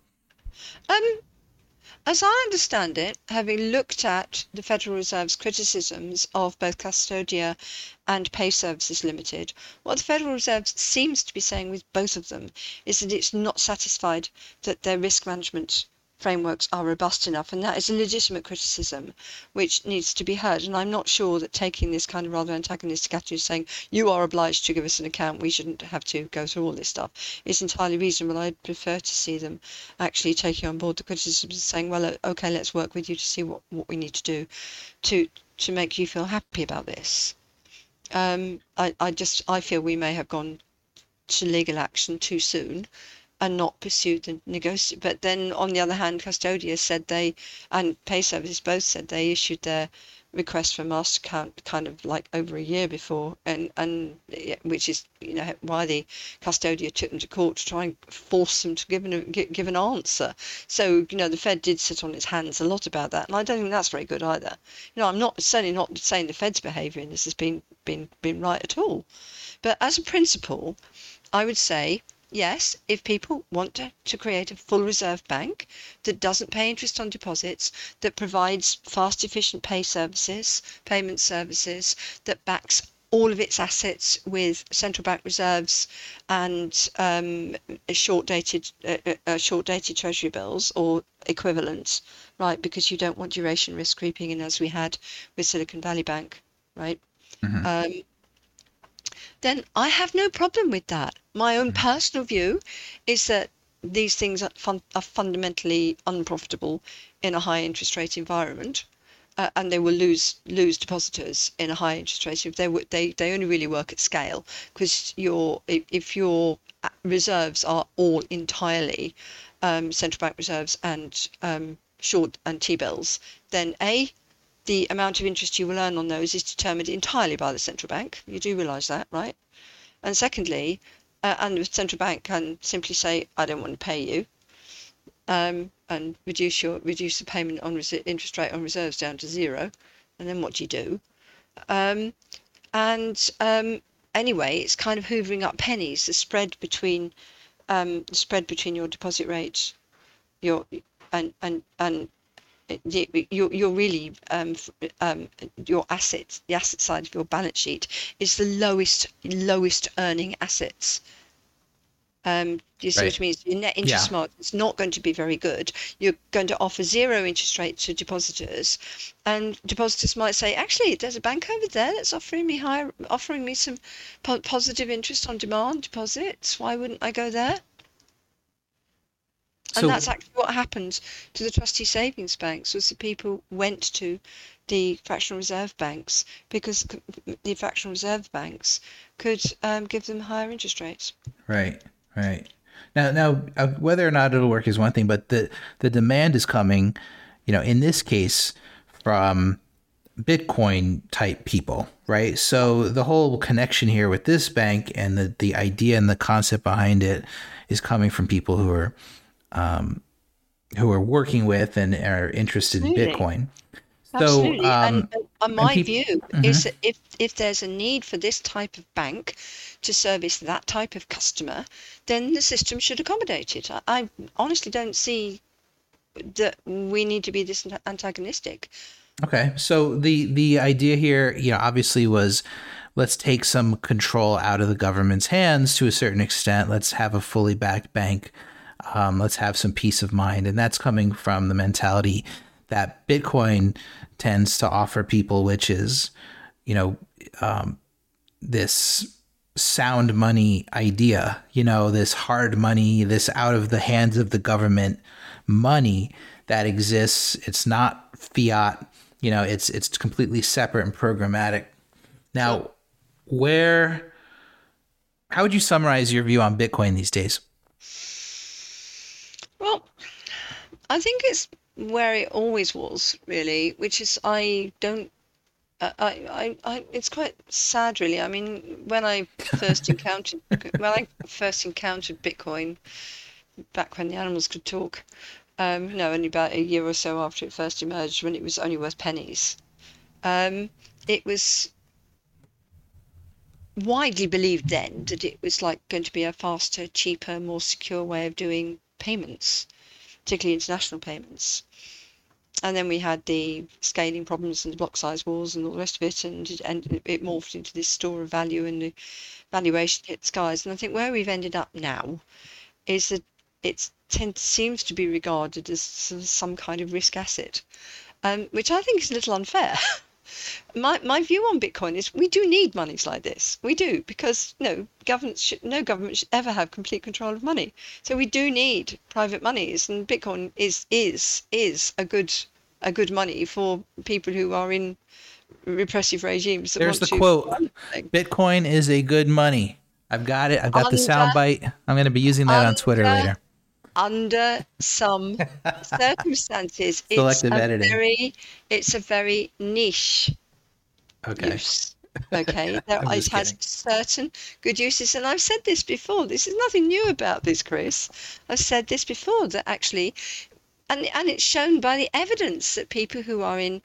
Um, as I understand it, having looked at the Federal Reserve's criticisms of both Custodia and Pay Services Limited, what the Federal Reserve seems to be saying with both of them is that it's not satisfied that their risk management frameworks are robust enough, and that is a legitimate criticism which needs to be heard. And I'm not sure that taking this kind of rather antagonistic attitude, saying you are obliged to give us an account, we shouldn't have to go through all this stuff, is entirely reasonable. I'd prefer to see them actually taking on board the criticisms and saying, well, okay, let's work with you to see what, what we need to do to to make you feel happy about this. Um, I, I just I feel we may have gone to legal action too soon and not pursued the negotiation. But then, on the other hand, Custodia said they and Pay Services both said they issued their request for master account kind of like over a year before, and and which is you know why the Custodia took them to court to try and force them to give an give an answer. So you know the Fed did sit on its hands a lot about that, and I don't think that's very good either. You know I'm not certainly not saying the Fed's behaviour in this has been been been right at all, but as a principle, I would say Yes, if people want to, to create a full reserve bank that doesn't pay interest on deposits, that provides fast, efficient pay services, payment services, that backs all of its assets with central bank reserves and um, short dated uh, uh, uh, short dated treasury bills or equivalents, right? Because you don't want duration risk creeping in as we had with Silicon Valley Bank, right? Mm-hmm. Um, then I have no problem with that. My own personal view is that these things are, fun- are fundamentally unprofitable in a high interest rate environment. Uh, and they will lose lose depositors in a high interest rate if they they they only really work at scale because your if, your reserves are all entirely um, central bank reserves and um, short and T bills, then a the amount of interest you will earn on those is determined entirely by the central bank. You do realise that, right? And secondly, uh, and the central bank can simply say, "I don't want to pay you," um, and reduce your reduce the payment on interest rate on reserves down to zero. And then what do you do? Um, and um, anyway, it's kind of hoovering up pennies. The spread between um, the spread between your deposit rates, your and and and you're, you're really um, um, your assets, the asset side of your balance sheet is the lowest lowest earning assets. Um, you see right. what I mean? Your net interest yeah. margin is not going to be very good. You're going to offer zero interest rate to depositors, and depositors might say, "Actually, there's a bank over there that's offering me higher, offering me some po- positive interest on demand deposits. Why wouldn't I go there?" So, and that's actually what happened to the trustee savings banks was that people went to the fractional reserve banks because the fractional reserve banks could um, give them higher interest rates. Right, right. Now, now, uh, whether or not it'll work is one thing, but the the demand is coming. You know, in this case, from Bitcoin type people, right? So the whole connection here with this bank and the the idea and the concept behind it is coming from people who are um, who are working with and are interested in Bitcoin. Absolutely. So, um, and, and my and view mm-hmm. is that if, if there's a need for this type of bank to service that type of customer, then the system should accommodate it. I, I honestly don't see that we need to be this antagonistic. Okay, so the the idea here, you know, obviously was let's take some control out of the government's hands to a certain extent. Let's have a fully backed bank um, let's have some peace of mind. And that's coming from the mentality that Bitcoin tends to offer people, which is, you know, um, this sound money idea, you know, this hard money, this out of the hands of the government money that exists. It's not fiat, you know, it's it's completely separate and programmatic. Now, where how would you summarize your view on Bitcoin these days? Well, I think it's where it always was, really, which is I don't. Uh, I, I, I, it's quite sad, really. I mean, when I first encountered when I first encountered Bitcoin, back when the animals could talk, um, no, only about a year or so after it first emerged, when it was only worth pennies, um, it was widely believed then that it was like going to be a faster, cheaper, more secure way of doing payments, particularly international payments. And then we had the scaling problems and the block size wars and all the rest of it, and it, and it morphed into this store of value and the valuation hit skies. And I think where we've ended up now is that it tend, seems to be regarded as some kind of risk asset, um, which I think is a little unfair. my my view on Bitcoin is we do need monies like this. We do because no government should no government should ever have complete control of money. So we do need private monies, and Bitcoin is is is a good a good money for people who are in repressive regimes. There's the quote: "Bitcoin is a good money." I've got it. I've got the soundbite. I'm going to be using that on Twitter later. Under some circumstances, it's a editing. very it's a very niche okay. use. Okay, there, it kidding. has certain good uses, and I've said this before. This is nothing new about this, Chris. I've said this before that actually, and and it's shown by the evidence that people who are in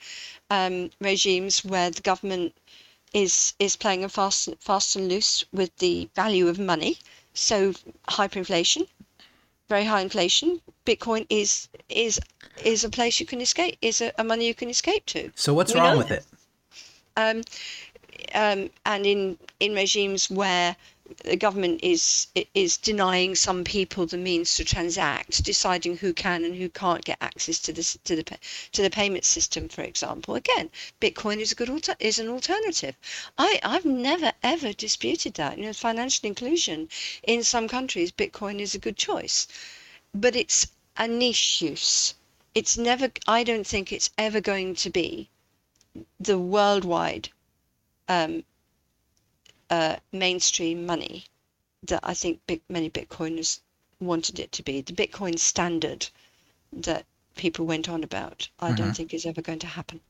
um, regimes where the government is is playing a fast fast and loose with the value of money. So hyperinflation, very high inflation. Bitcoin is is is a place you can escape. Is a, a money you can escape to. So what's we wrong with it? Um, um, and in in regimes where the government is is denying some people the means to transact, deciding who can and who can't get access to this to the to the payment system, for example. Again, Bitcoin is a good is an alternative. I I've never ever disputed that. You know, financial inclusion in some countries, Bitcoin is a good choice, but it's a niche use. It's never. I don't think it's ever going to be the worldwide um, uh, mainstream money that I think big, many Bitcoiners wanted it to be. The Bitcoin standard that people went on about, I mm-hmm. don't think is ever going to happen.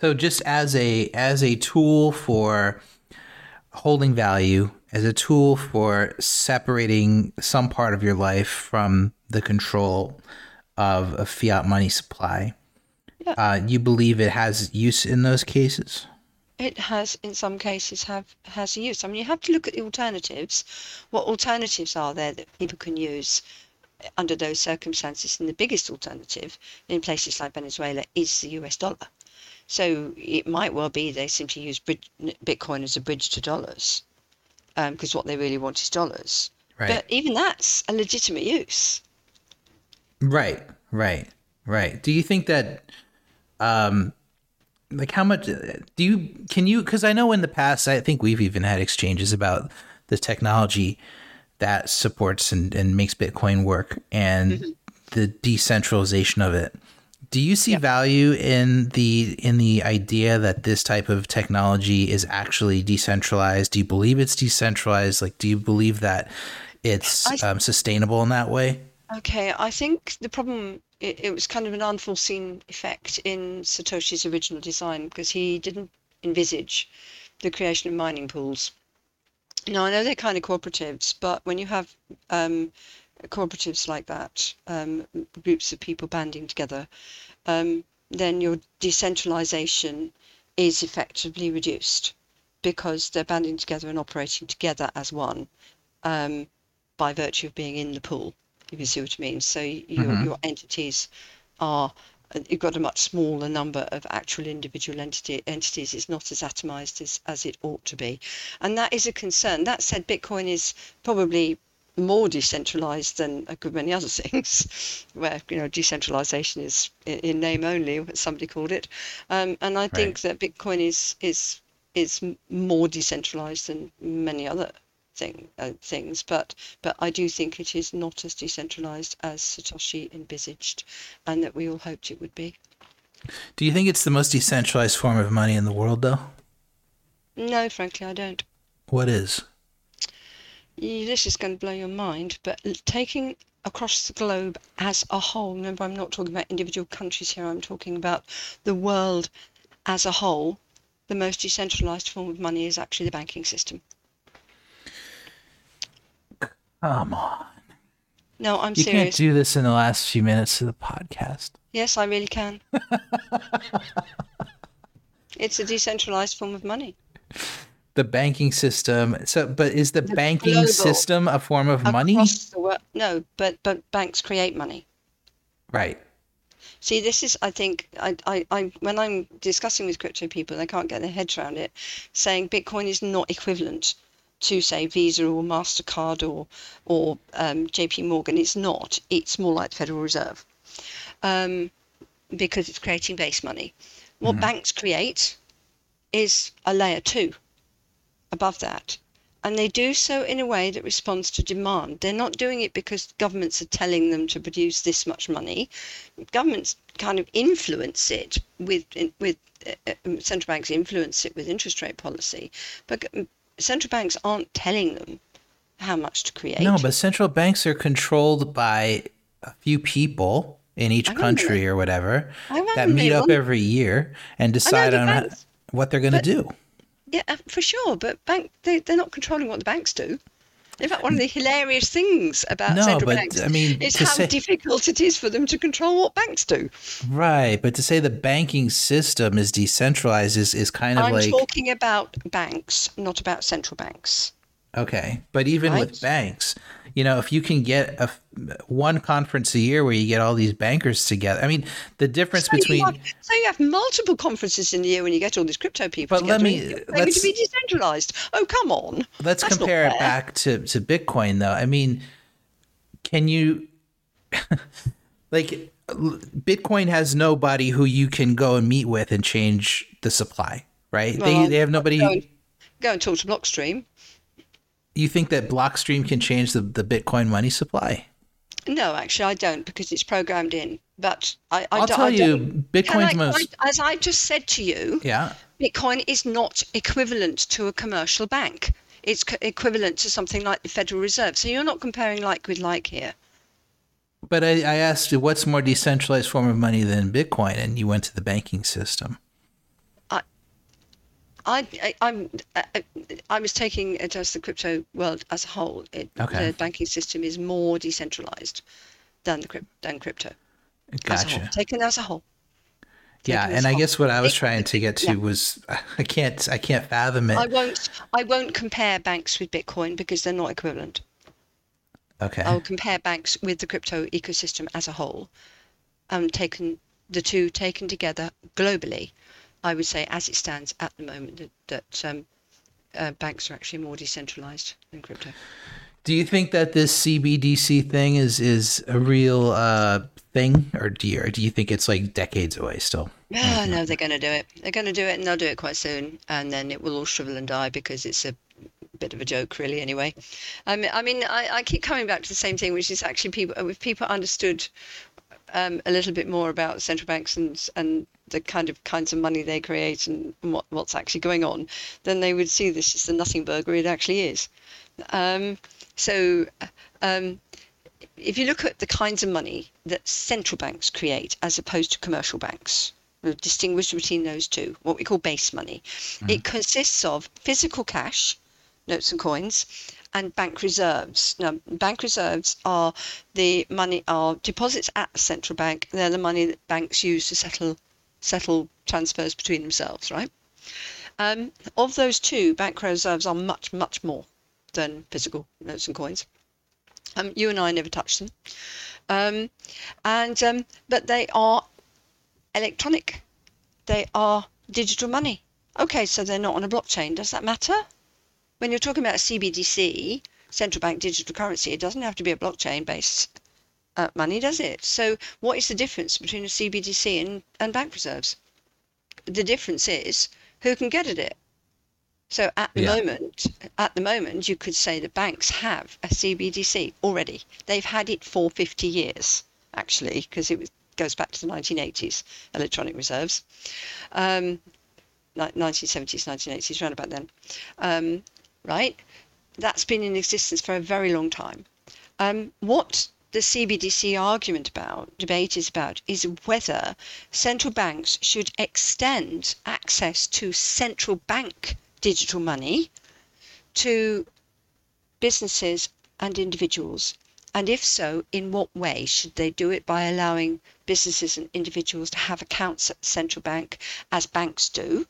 So just as a as a tool for holding value, as a tool for separating some part of your life from the control of a fiat money supply, yeah. uh, you believe it has use in those cases? It has in some cases have has use. I mean, you have to look at the alternatives. What alternatives are there that people can use under those circumstances? And the biggest alternative in places like Venezuela is the US dollar. So it might well be they simply use Bitcoin as a bridge to dollars because um, what they really want is dollars. Right. But even that's a legitimate use. Right, right, right. Do you think that um, like how much do you can you because i know in the past i think we've even had exchanges about the technology that supports and, and makes bitcoin work and mm-hmm. the decentralization of it do you see yeah. value in the in the idea that this type of technology is actually decentralized do you believe it's decentralized like do you believe that it's um, sustainable in that way okay i think the problem it, it was kind of an unforeseen effect in Satoshi's original design because he didn't envisage the creation of mining pools. Now, I know they're kind of cooperatives, but when you have um, cooperatives like that, um, groups of people banding together, um, then your decentralization is effectively reduced because they're banding together and operating together as one um, by virtue of being in the pool if you see what I mean. So your, mm-hmm. your entities are you've got a much smaller number of actual individual entity, entities. It's not as atomized as, as it ought to be. And that is a concern. That said, Bitcoin is probably more decentralized than a good many other things, where you know decentralization is in, name only, what somebody called it. Um, and I think that Bitcoin is is is more decentralized than many other thing, uh, things, but but I do think it is not as decentralized as Satoshi envisaged, and that we all hoped it would be. Do you think it's the most decentralized form of money in the world, though? No, frankly, I don't. What is? This is going to blow your mind, but taking across the globe as a whole, remember, I'm not talking about individual countries here, I'm talking about the world as a whole. The most decentralized form of money is actually the banking system. Come on. No, I'm you serious. You can't do this in the last few minutes of the podcast. Yes, I really can. it's a decentralized form of money. The banking system. So, but is the, the banking global, system a form of money? No, but but banks create money. Right. See, this is, I think, I, I, I, when I'm discussing with crypto people, they can't get their heads around it, saying Bitcoin is not equivalent to say Visa or Mastercard or or um, J.P. Morgan. It's not. It's more like the Federal Reserve um, because it's creating base money. What Mhm. banks create is a layer two above that. And they do so in a way that responds to demand. They're not doing it because governments are telling them to produce this much money. Governments kind of influence it with with uh, uh, central banks influence it with interest rate policy, but central banks aren't telling them how much to create. No, but central banks are controlled by a few people in each country or whatever that meet up every year and decide on banks- what they're going to do. Yeah, uh, for sure. But bank they, they're not controlling what the banks do. In fact, one of the hilarious things about No, central but, banks I mean, is how say- difficult it is for them to control what banks do. Right, but to say the banking system is decentralized is, is kind of I'm like talking about banks, not about central banks. okay. But even with banks, you know, if you can get a one conference a year where you get all these bankers together, I mean, the difference So between you, have, so you have multiple conferences in the year when you get all these crypto people But let together. me- and going let's- to be decentralized. Oh, come on. let's That's compare it back to, to Bitcoin though. I mean, can you like Bitcoin has nobody who you can go and meet with and change the supply, right? they they have nobody. Go and, go and talk to Blockstream. You think that Blockstream can change the, the Bitcoin money supply? No, actually, I don't because it's programmed in. But I, I I'll don't- tell I you, Bitcoin's I- most- as I just said to you, Yeah. Bitcoin is not equivalent to a commercial bank. It's co- equivalent to something like the Federal Reserve. So you're not comparing like with like here. But I, I asked you what's more decentralized form of money than Bitcoin, and you went to the banking system. I, I I'm I, I was taking it as the crypto world as a whole. It, Okay. The banking system is more decentralized than the than crypto as. Gotcha. Taken as a whole. Yeah, and I whole. guess what I was trying to get to yeah. was I can't I can't fathom it. I won't I won't compare banks with Bitcoin because they're not equivalent. okay. I'll compare banks with the crypto ecosystem as a whole. Um, taken the two taken together globally, I would say as it stands at the moment that, that um, uh, banks are actually more decentralized than crypto. Do you think that this CBDC thing is is a real uh, thing, or do you or do you think it's like decades away still? No, they're going to do it. They're going to do it, and they'll do it quite soon, and then it will all shrivel and die because it's a bit of a joke, really. Anyway, I mean, I mean, I, I keep coming back to the same thing, which is actually people. If people understood um, a little bit more about central banks and and the kind of kinds of money they create and what what's actually going on, then they would see this as the nothing burger it actually is. Um, so. Um, if you look at the kinds of money that central banks create as opposed to commercial banks, we'll distinguish between those two, what we call base money. It consists of physical cash, notes and coins, and bank reserves. Now, bank reserves are the money are deposits at the central bank. They're the money that banks use to settle settle transfers between themselves, right? Um, of those two, bank reserves are much much more than physical notes and coins. Um, you and I never touch them, um, and um, but they are electronic. They are digital money. Okay, so they're not on a blockchain. Does that matter? When you're talking about CBDC, central bank digital currency, it doesn't have to be a blockchain based uh, money, does it? So, what is the difference between a CBDC and, and bank reserves? The difference is who can get at it. So at the Yeah. moment, at the moment, you could say the banks have a CBDC already. They've had it for 50 years, actually, because it was, goes back to the 1980s, electronic reserves, um, 1970s, 1980s, around about then, um, right? That's been in existence for a very long time. Um, what the CBDC argument about, debate is about, is whether central banks should extend access to central bank digital money to businesses and individuals? And if so, in what way should they do it by allowing businesses and individuals to have accounts at the central bank as banks do?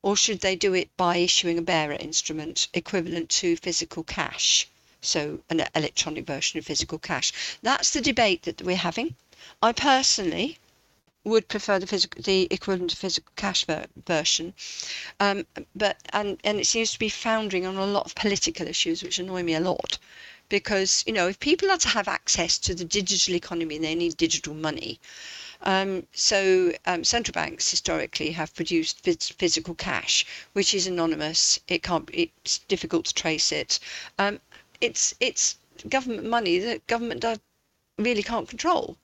Or should they do it by issuing a bearer instrument equivalent to physical cash? So, an electronic version of physical cash. That's the debate that we're having. I personally would prefer the physical, the equivalent of physical cash ver- version, um, but and and it seems to be foundering on a lot of political issues, which annoy me a lot, because you know if people are to have access to the digital economy, they need digital money. Um, so um, central banks historically have produced phys- physical cash, which is anonymous. It can't. It's difficult to trace it. Um, it's it's government money that government really can't control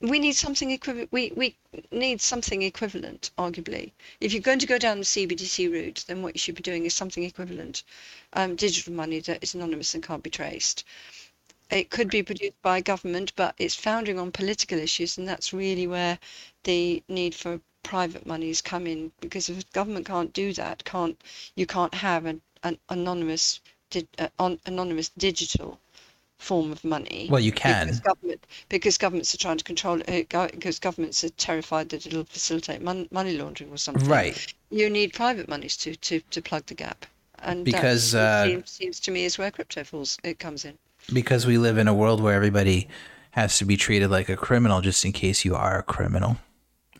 we need something equivalent. We, we need something equivalent, arguably. If you're going to go down the CBDC route, then what you should be doing is something equivalent. Um, digital money that is anonymous and can't be traced. It could be produced by government, but it's founding on political issues, and that's really where the need for private monies come in. Because if government can't do that, can't you can't have an, an anonymous, uh, anonymous digital form of money. Well, you can because, government, because governments are trying to control it. Because governments are terrified that it'll facilitate mon- money laundering or something. Right. You need private monies to to, to plug the gap, and because uh, seems, seems to me is where crypto falls. It comes in. Because we live in a world where everybody has to be treated like a criminal, just in case you are a criminal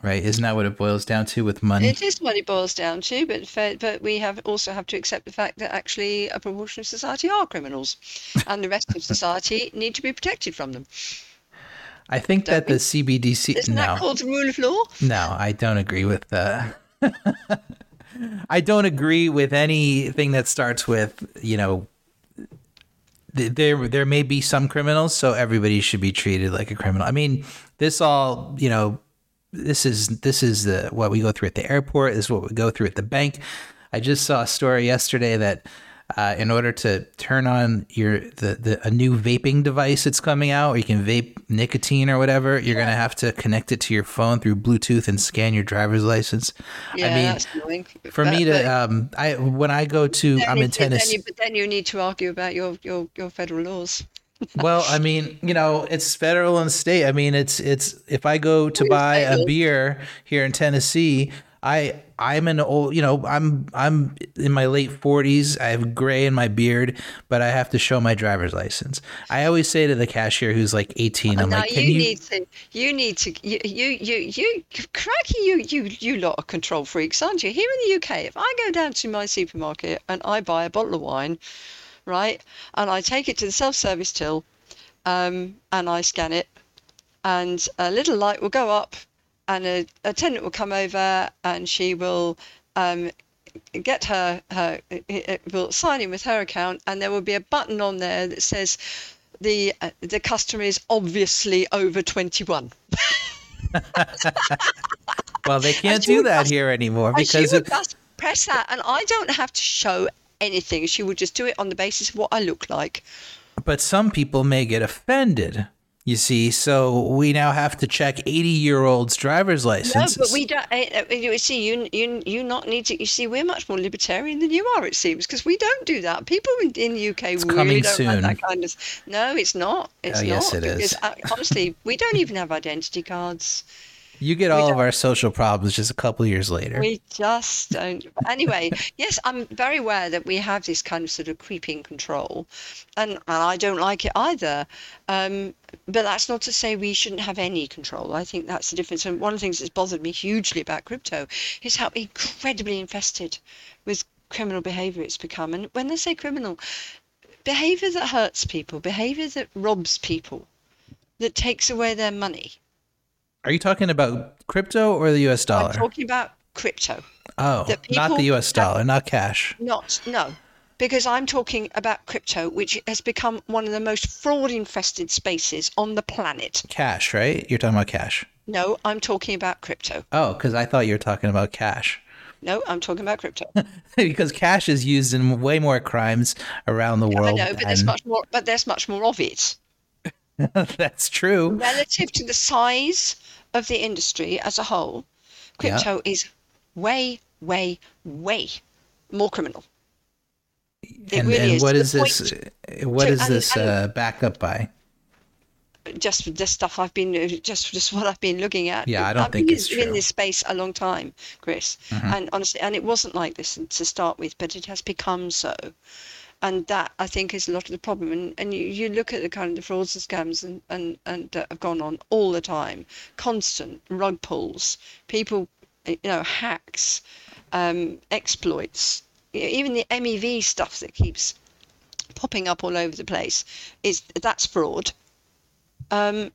right? Isn't that what it boils down to with money? It is what it boils down to, but but we have also have to accept the fact that actually a proportion of society are criminals, and the rest of society need to be protected from them. I think don't that we? the CBDC isn't no, that called the rule of law? No, I don't agree with that. Uh, I don't agree with anything that starts with you know. There, there may be some criminals, so everybody should be treated like a criminal. I mean, this all, you know, this is this is the what we go through at the airport. This is what we go through at the bank. I just saw a story yesterday that uh, in order to turn on your the, the a new vaping device that's coming out, or you can vape nicotine or whatever, you're gonna have to connect it to your phone through Bluetooth and scan your driver's license. Yeah, I mean, for but, me to um, I when I go to I'm in Tennessee, then but then you need to argue about your your your federal laws well, I mean, you know, it's federal and state. I mean, it's it's if I go to buy a beer here in Tennessee, I I'm an old, you know, I'm I'm in my late 40s. I have gray in my beard, but I have to show my driver's license. I always say to the cashier who's like 18, I'm like, Can you, you need to you need to you you you, you cracky you you you lot are control freaks, aren't you? Here in the UK, if I go down to my supermarket and I buy a bottle of wine, right? And I take it to the self-service till, um, and I scan it, and a little light will go up, and a attendant will come over, and she will um, get her her will sign in with her account, and there will be a button on there that says the uh, the customer is obviously over 21. well, they can't do that here anymore because it, press that, and I don't have to show anything. She would just do it on the basis of what I look like. But some people may get offended. You see, so we now have to check eighty-year-olds' driver's licenses. No, but we don't. Uh, you see, you you you not need to. You see, we're much more libertarian than you are. It seems because we don't do that. People in, in the UK it's really don't soon. have that kind of. No, it's not. It's oh, not. Yes, it because, is. Honestly, we don't even have identity cards. You get all of our social problems just a couple of years later. We just don't. Anyway, yes, I'm very aware that we have this kind of sort of creeping control, and, and I don't like it either. Um, but that's not to say we shouldn't have any control. I think that's the difference. And one of the things that's bothered me hugely about crypto is how incredibly infested with criminal behavior it's become. And when I say criminal, behavior that hurts people, behavior that robs people, that takes away their money are you talking about crypto or the US dollar? I'm talking about crypto. Oh, not the US dollar, not cash. Not, no. Because I'm talking about crypto, which has become one of the most fraud infested spaces on the planet. Cash, right? You're talking about cash. No, I'm talking about crypto. Oh, because I thought you were talking about cash. No, I'm talking about crypto. because cash is used in way more crimes around the world. I know, but there's much more. But there's much more of it. That's true. Relative to the size of the industry as a whole, crypto yeah. is way, way, way more criminal. It and, really and is. what is this? What to, is and, this uh, backed up by? Just the stuff I've been, just just what I've been looking at. Yeah, I don't I've think been it's in true. this space a long time, Chris. Mm-hmm. And honestly, and it wasn't like this to start with, but it has become so. And that I think is a lot of the problem. And and you, you look at the kind of the frauds and scams and and and that have gone on all the time, constant rug pulls, people, you know, hacks, um, exploits, even the MEV stuff that keeps popping up all over the place is that's fraud. Um,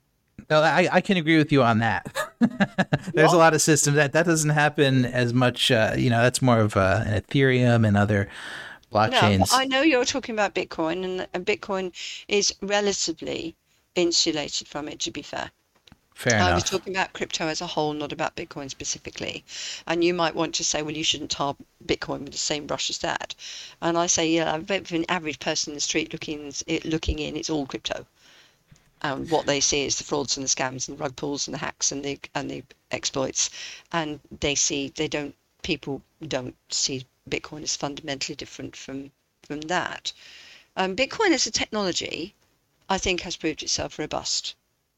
no, I, I can agree with you on that. There's what? a lot of systems that that doesn't happen as much. Uh, you know, that's more of uh, an Ethereum and other blockchains. No, I know you're talking about Bitcoin, and, and Bitcoin is relatively insulated from it. To be fair. Fair I was talking about crypto as a whole, not about Bitcoin specifically. And you might want to say, well, you shouldn't tar Bitcoin with the same brush as that. And I say, yeah, for an average person in the street looking looking in, it's all crypto. And what they see is the frauds and the scams and the rug pulls and the hacks and the and the exploits. And they see they don't people don't see Bitcoin is fundamentally different from from that. Um, Bitcoin as a technology, I think, has proved itself robust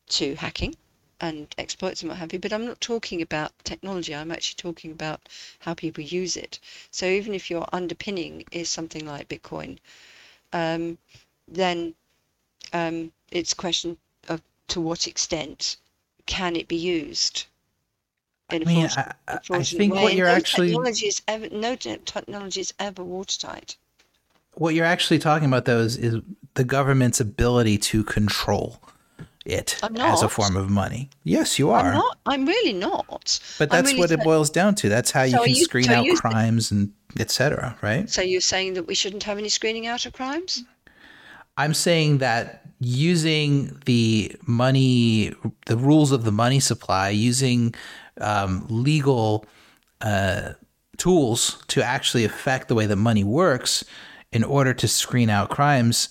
to hacking and exploits and what have you. But I'm not talking about technology. I'm actually talking about how people use it. So even if your underpinning is something like Bitcoin, um, then um, it's a question of to what extent can it be used I mean, I, I think way. what you're no actually technology is ever no technology is ever watertight. What you're actually talking about, though, is, is the government's ability to control it as a form of money. Yes, you are. I'm not. I'm really not. But that's really what it boils down to. That's how you so can you, screen so out crimes and etc. Right? So you're saying that we shouldn't have any screening out of crimes? I'm saying that using the money, the rules of the money supply, using um, legal uh, tools to actually affect the way that money works in order to screen out crimes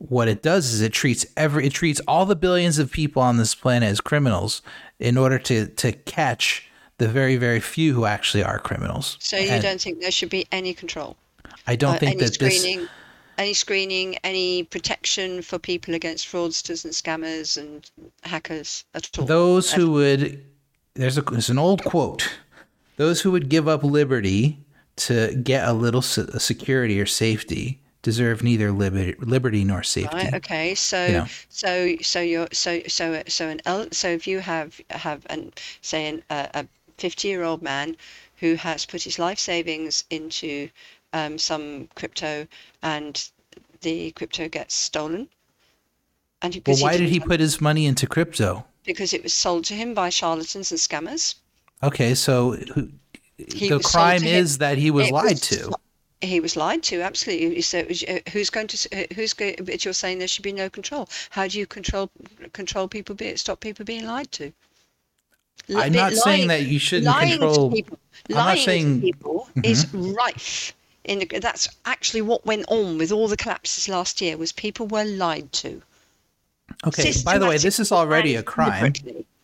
what it does is it treats every it treats all the billions of people on this planet as criminals in order to to catch the very very few who actually are criminals. So you and don't think there should be any control? I don't uh, think that screening, this any screening, any protection for people against fraudsters and scammers and hackers at all. Those who would there's a an old quote. Those who would give up liberty to get a little security or safety deserve neither liberty, liberty nor safety. Right. Okay. So you know. so so you're so so so an so if you have have an say an, a fifty year old man who has put his life savings into um, some crypto and the crypto gets stolen. And well, why he did he put his money into crypto? Because it was sold to him by charlatans and scammers. Okay, so the crime is that he was lied was, to. He was lied to absolutely. So uh, who's going to uh, who's going but you're saying there should be no control. How do you control control people be stop people being lied to? I'm not lying, saying that you shouldn't control people, i'm not saying people mm-hmm. is rife in the, that's actually what went on with all the collapses last year was people were lied to okay by the way this is already a crime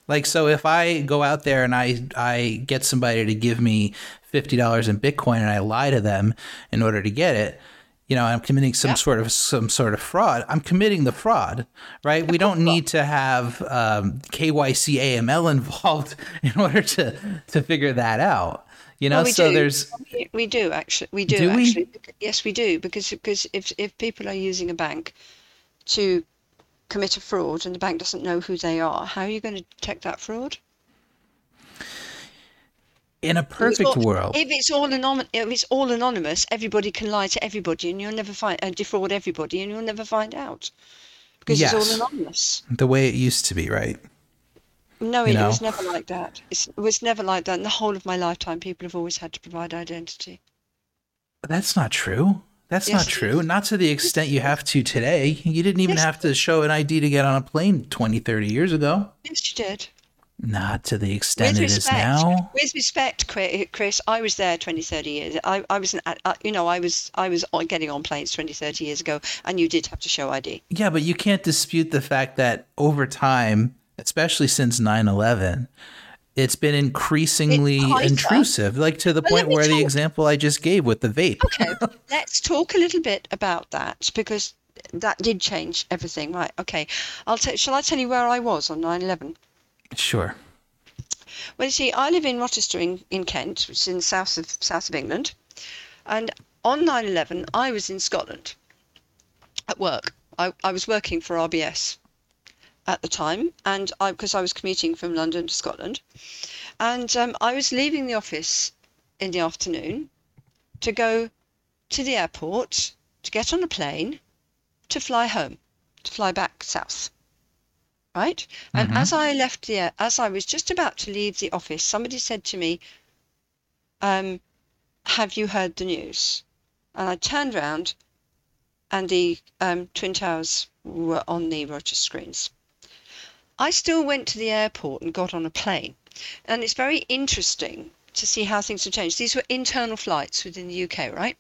like so if I go out there and I I get somebody to give me $50 in Bitcoin and I lie to them in order to get it, you know, I'm committing some yep. sort of some sort of fraud. I'm committing the fraud, right? We don't need to have um, KYC AML involved in order to to figure that out. You know, well, so do. there's we do actually we do, do actually we? yes we do because because if if people are using a bank to commit a fraud and the bank doesn't know who they are, how are you going to detect that fraud? in a perfect all, world, if it's all anonymous, if it's all anonymous, everybody can lie to everybody, and you'll never find uh, defraud everybody, and you'll never find out because yes. it's all anonymous. The way it used to be, right? No, it, it was never like that. It's, it was never like that. In the whole of my lifetime, people have always had to provide identity. That's not true. That's yes, not true. Not to the extent you have to today. You didn't even yes. have to show an ID to get on a plane 20, 30 years ago. Yes, you did. Not to the extent with it respect, is now. With respect, Chris, I was there 20, 30 years. I, I was, uh, uh, you know, I was, I was getting on planes 20, 30 years ago, and you did have to show ID. Yeah, but you can't dispute the fact that over time, especially since 9 11, it's been increasingly intrusive, like to the well, point where talk. the example I just gave with the vape. Okay, let's talk a little bit about that because that did change everything. Right. Okay. I'll t- shall I tell you where I was on 9 11? Sure. Well, you see, I live in Rochester in, in Kent, which is in the south of south of England, and on 9/11 I was in Scotland, at work. I, I was working for RBS at the time, and I because I was commuting from London to Scotland, and um, I was leaving the office in the afternoon to go to the airport to get on a plane to fly home, to fly back south. Right, and Mhm. as I left the as I was just about to leave the office, somebody said to me, um, "Have you heard the news?" And I turned round, and the um, twin towers were on the Rochester screens. I still went to the airport and got on a plane. And it's very interesting to see how things have changed. These were internal flights within the UK, right?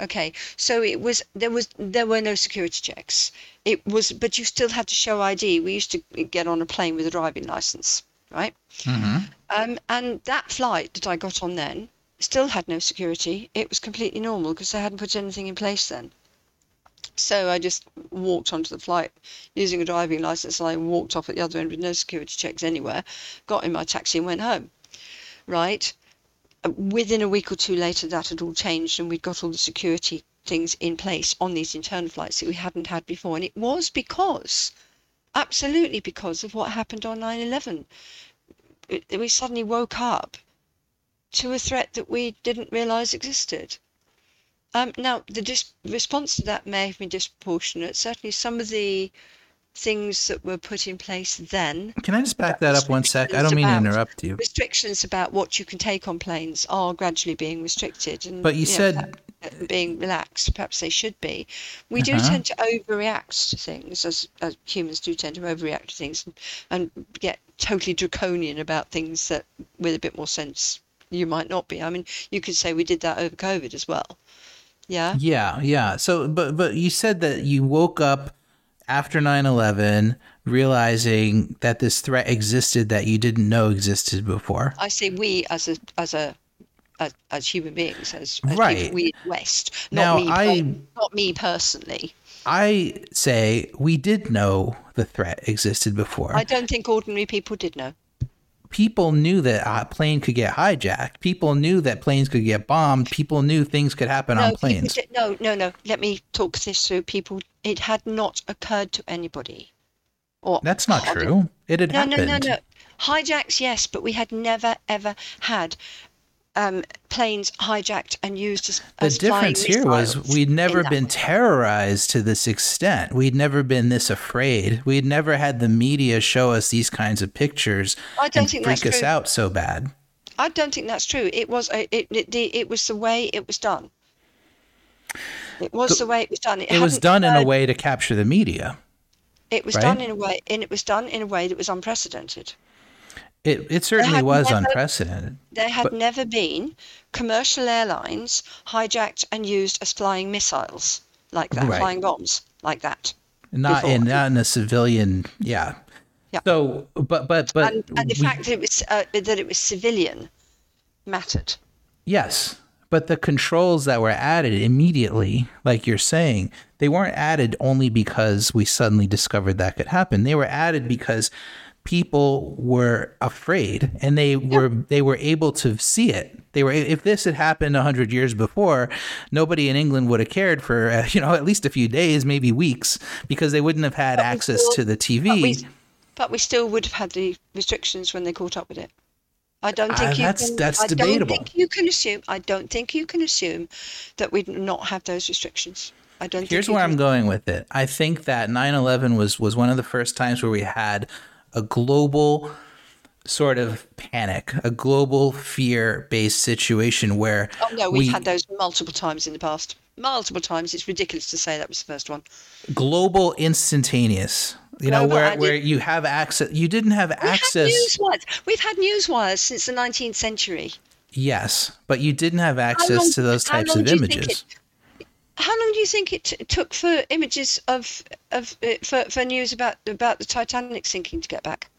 Okay, so it was there was there were no security checks. It was, but you still had to show ID. We used to get on a plane with a driving license, right? hmm Um, and that flight that I got on then still had no security. It was completely normal because they hadn't put anything in place then. So I just walked onto the flight using a driving license and I walked off at the other end with no security checks anywhere, got in my taxi and went home. Right? Uh, Within a week or two later, that had all changed and we'd got all the security things in place on these internal flights that we hadn't had before. And it was because, absolutely because of what happened on 9 11 we suddenly woke up to a threat that we didn't realize existed. Um, now, the dis- response to that may have been disproportionate. Certainly, some of the things that were put in place then, Can I just back that up one sec? I don't mean to interrupt you. restrictions about what you can take on planes are gradually being restricted. And, But you know, said- perhaps being relaxed, perhaps they should be. We do Uh-huh. tend to overreact to things, as, as humans do tend to overreact to things and, and get totally draconian about things that, with a bit more sense, you might not be. I mean, you could say we did that over COVID as well. Yeah. Yeah, yeah. So, but but you said that you woke up after 9/11 realizing that this threat existed that you didn't know existed before. I say we as a as a as, as human beings, as, as Right. people, we West, Now, not me, per- I- not me personally. I say we did know the threat existed before. I don't think ordinary people did know. People knew that a plane could get hijacked. People knew that planes could get bombed. People knew things could happen on planes. no, no, no. Let me talk this through. People, it had not occurred to anybody. Or That's not true. It had No, no, happened. no, no. Hijacks, yes, but we had never ever had um, planes hijacked and used as, The as difference here was we'd never been way. terrorized to this extent. We'd never been this afraid. We'd never had the media show us these kinds of pictures I don't and think freak us true. out so bad. I don't think that's true. It was a, it, it, the, it was the way it was done. It was the, way it was done. It, It was done in a way to capture the media. It was right? done in a way, and it was done in a way that was unprecedented. It it certainly was never- unprecedented. There had But- never been commercial airlines hijacked and used as flying missiles like that, Right. flying bombs like that. Not in not in a civilian, yeah. Yeah. So, but but but And, and the we- fact that it was uh, that it was civilian mattered. Yes, but the controls that were added immediately, like you're saying, they weren't added only because we suddenly discovered that could happen. They were added because people were afraid and they were they were able to see it. They were if this had happened 100 years before, nobody in England would have cared for uh, you know at least a few days, maybe weeks because they wouldn't have had But access still- to the But TV. we, but we still would have had the restrictions when they caught up with it. I don't think you that's- can. that's I debatable. don't think you can assume. I don't think you can assume that we'd not have those restrictions. I don't. Here's think where. I'm going with it. I think that 9/11 was was one of the first times where we had a global sort of panic, a global fear-based situation where Oh no, we've we had those multiple times in the past. Multiple times. It's ridiculous to say that was the first one. global instantaneous. You know where where you have access. You didn't have We had access. news wires. We've had news wires since the 19th century. Yes, but you didn't have access long- to those types of do you think images. it- How long do you think it t- took for images of of uh, for, for news about about the Titanic sinking to get back?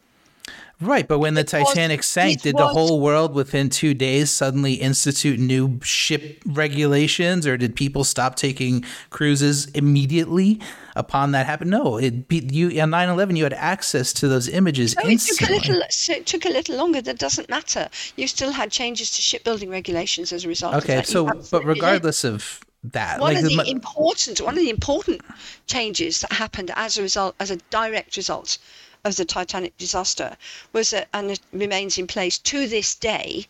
Right, but when the It was- Titanic sank, it did the whole world within two days suddenly institute new ship regulations, or did people stop taking cruises immediately upon that happened? No, it be, you on 9/11 you had access to those images So it took a little. So it took a little longer. That doesn't matter. You still had changes to shipbuilding regulations as a result. of Okay, that. So but regardless of that. One like of the important one of the important changes that happened as a result, as a direct result of the Titanic disaster, was that, and it remains in place to this day,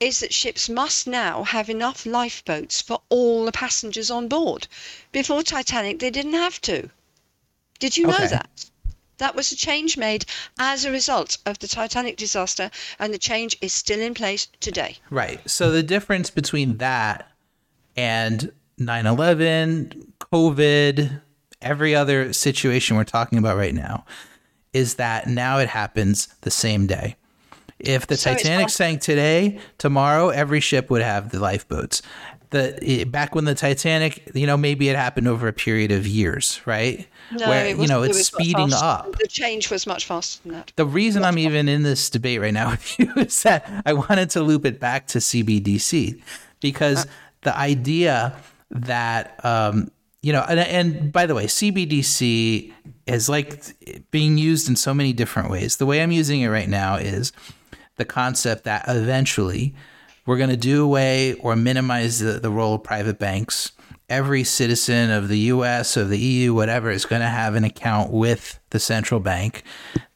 is that ships must now have enough lifeboats for all the passengers on board. Before Titanic, they didn't have to. Did you know that? That was a change made as a result of the Titanic disaster, and the change is still in place today. Right. So the difference between that and 9 11, COVID, every other situation we're talking about right now is that now it happens the same day. If the So Titanic sank today, tomorrow every ship would have the lifeboats. The it, back when the Titanic, you know, maybe it happened over a period of years, right? Where it you know it it's was speeding up. The change was much faster than that. The reason I'm even in this debate right now with you is that I wanted to loop it back to CBDC because uh. the idea that um, you know, and, and by the way, CBDC is like being used in so many different ways. The way I'm using it right now is the concept that eventually we're going to do away or minimize the, the role of private banks. Every citizen of the US, of the EU, whatever, is going to have an account with the central bank.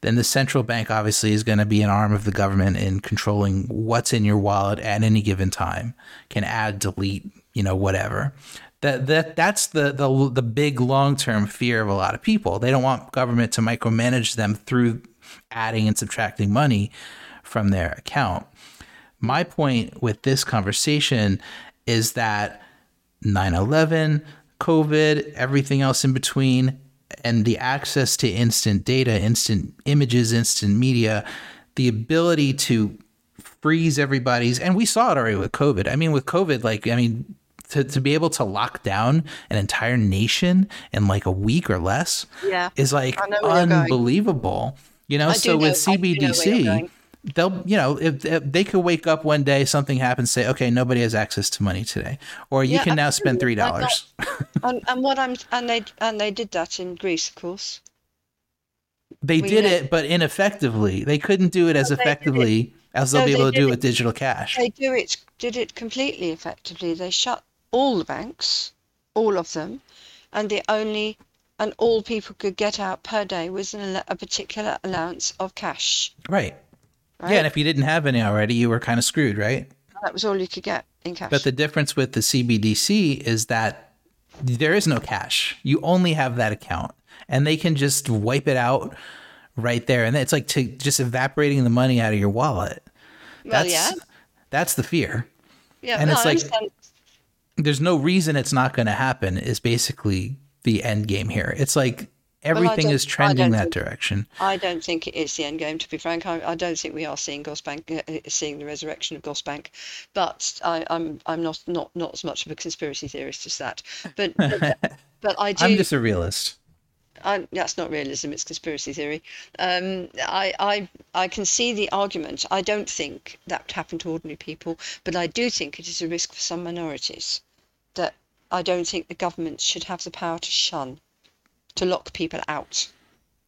Then the central bank obviously is going to be an arm of the government in controlling what's in your wallet at any given time, can add, delete, you know, whatever. That, that that's the the, the big long term fear of a lot of people. They don't want government to micromanage them through adding and subtracting money from their account. My point with this conversation is that 9 11, COVID, everything else in between, and the access to instant data, instant images, instant media, the ability to freeze everybody's, and we saw it already with COVID. I mean, with COVID, like, I mean, to, to be able to lock down an entire nation in like a week or less Yeah. is like I know where you're going. unbelievable. You know, I so with know- I do know CBDC, they'll you know if, if they could wake up one day something happens say okay nobody has access to money today or you Yeah, can now spend three dollars and, and what I'm and they and they did that in Greece, of course. they We did know- it but ineffectively they couldn't do it as they it- effectively as they'll No, be they able to do it- with digital cash They do it did it completely effectively. They shut all the banks, all of them, and the only and all people could get out per day was an, a particular allowance of cash. right Right? yeah and if you didn't have any already you were kind of screwed right that was all you could get in cash. but the difference with the cbdc is that there is no cash you only have that account and they can just wipe it out right there and it's like to just evaporating the money out of your wallet well, that's yeah, that's the fear yeah. and no, it's like-. There's no reason it's not going to happen is basically the end game here. It's like everything is trending that think- direction. I don't think it is the end game. To be frank, I, I don't think we are seeing Gosbank, uh, uh, seeing the resurrection of Gosbank. But I, I'm I'm not not not as much of a conspiracy theorist as that. But but, but I do. I'm just a realist. I, that's not realism; it's conspiracy theory. Um, I, I, I can see the argument. I don't think that would happen to ordinary people, but I do think it is a risk for some minorities. That I don't think the government should have the power to shun, to lock people out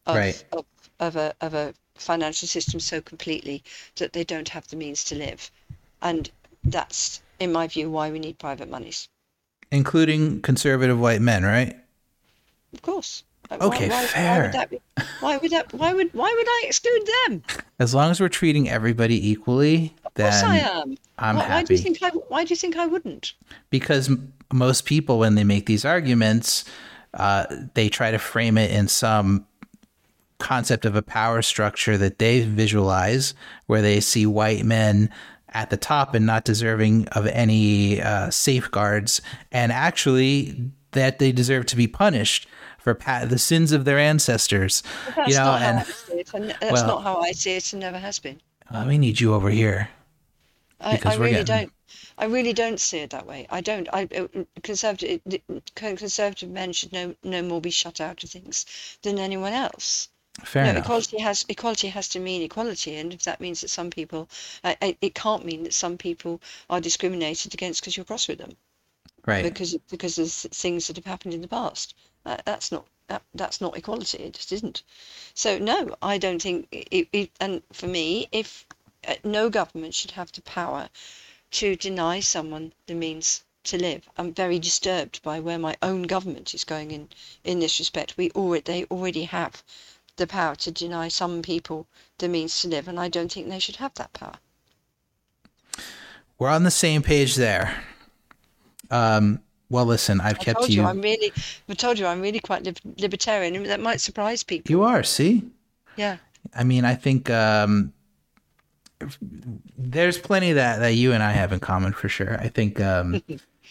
of, Right. of, of a of a financial system so completely that they don't have the means to live, and that's, in my view, why we need private monies. Including conservative white men, right? Of course. Okay, why, why, Why fair. would, that be, why would that? Why would why would I exclude them? As long as we're treating everybody equally, Of course I am. I'm why, why do you think I? Why do you think I wouldn't? because most people, when they make these arguments, uh, they try to frame it in some concept of a power structure that they visualize, where they see white men at the top and not deserving of any uh, safeguards, and actually that they deserve to be punished for pa- the sins of their ancestors. That's you know, not and how I see it, and that's well- not how I see it, and never has been. uh, we need you over here. I, Because I really getting- don't. I really don't see it that way. I don't. I uh, conservative conservative men should no no more be shut out of things than anyone else. Fair no, enough. equality has equality has to mean equality, and if that means that some people, uh, it it can't mean that some people are discriminated against because you're cross with them. right. because because of things that have happened in the past. That, that's not that, that's not equality. It just isn't. So no, I don't think. It, it, and for me, if uh, no government should have the power to deny someone the means to live. I'm very disturbed by where my own government is going in in this respect. We already they already have the power to deny some people the means to live, and I don't think they should have that power. We're on the same page there. Um, well, listen, I've I kept told you. you I'm really. I told you I'm really quite lib- libertarian, and that might surprise people. You are, see? Yeah. I mean, I think um, there's plenty that, that you and I have in common for sure. I think um,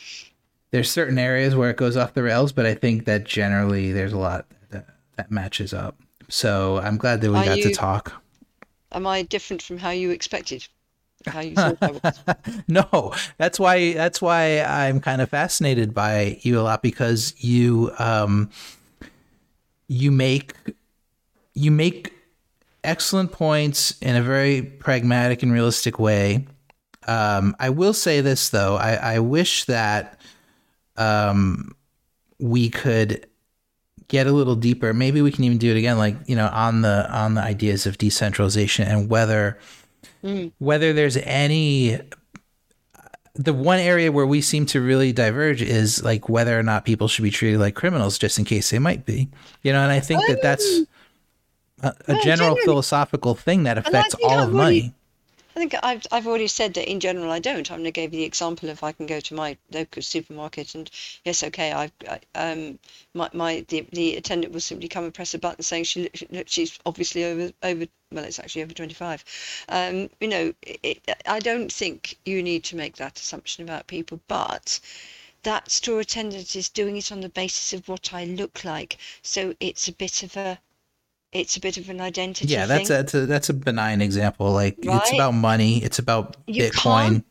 there's certain areas where it goes off the rails, but I think that generally there's a lot that, that matches up. So I'm glad that we Are got to talk. Am I different from how you expected? How you thought I was? No, that's why that's why I'm kind of fascinated by you a lot because you um you make you make excellent points in a very pragmatic and realistic way. Um, I will say this though, I, I wish that um we could get a little deeper. Maybe we can even do it again, like you know, on the on the ideas of decentralization and whether whether there's any the one area where we seem to really diverge is like whether or not people should be treated like criminals just in case they might be you know and i think that that's a, a Well, general philosophical thing that affects all I've of already- money. I think I've I've already said that in general I don't. I mean, I gave you the example of I can go to my local supermarket and yes, okay, I've I, um my, my the, the attendant will simply come and press a button saying she, she she's obviously over over well it's actually over 25 um you know it, i don't think you need to make that assumption about people but that store attendant is doing it on the basis of what i look like. So it's a bit of a it's a bit of an identity yeah that's thing. a, that's a that's a benign example like it's about money it's about You bitcoin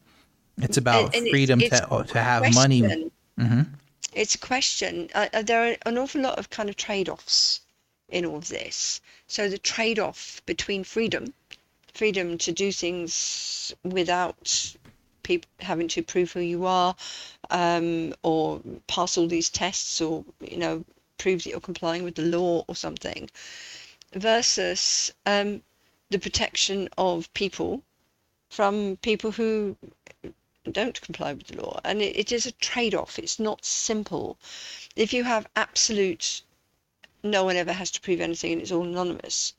it's about and it's- freedom it's to to have money question. Mhm. It's a question. Uh, uh, there are an awful lot of kind of trade-offs in all of this. So the trade-off between freedom, freedom to do things without people having to prove who you are, um, or pass all these tests, or you know, prove that you're complying with the law or something, versus um, the protection of people from people who don't comply with the law. And it, it is a trade off, it's not simple. If you have absolute, no one ever has to prove anything and it's all anonymous,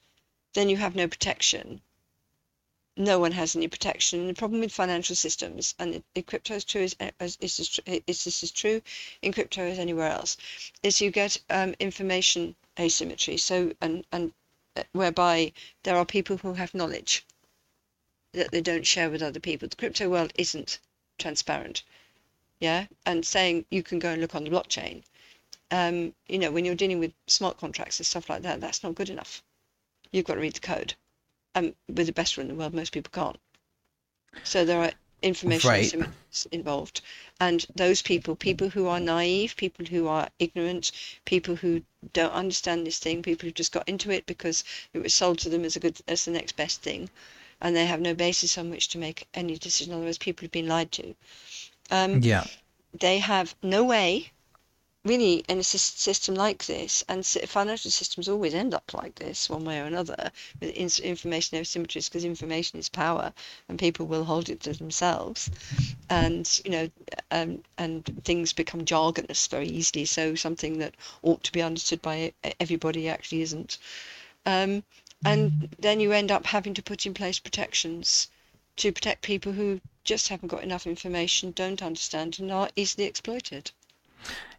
then you have no protection. No one has any protection. The problem with financial systems, and in crypto is true, is, is, is, is this is true in crypto as anywhere else, is you get um, information asymmetry. So, and, and whereby there are people who have knowledge that they don't share with other people. The crypto world isn't transparent. Yeah. And saying you can go and look on the blockchain, um, you know, when you're dealing with smart contracts and stuff like that, that's not good enough. You've got to read the code. And with the best one in the world, most people can't. So there are information Right. asymmetries involved. And those people, people who are naive, people who are ignorant, people who don't understand this thing, people who just got into it because it was sold to them as a good as the next best thing, and they have no basis on which to make any decision. In other words, people have been lied to. Um, yeah they have no way, really, in a system like this, and financial systems always end up like this, one way or another, with information asymmetries, because information is power, and people will hold it to themselves, and you know, um, and things become jargonous very easily. So something that ought to be understood by everybody actually isn't. Um, and then you end up having to put in place protections to protect people who just haven't got enough information, don't understand, and are easily exploited.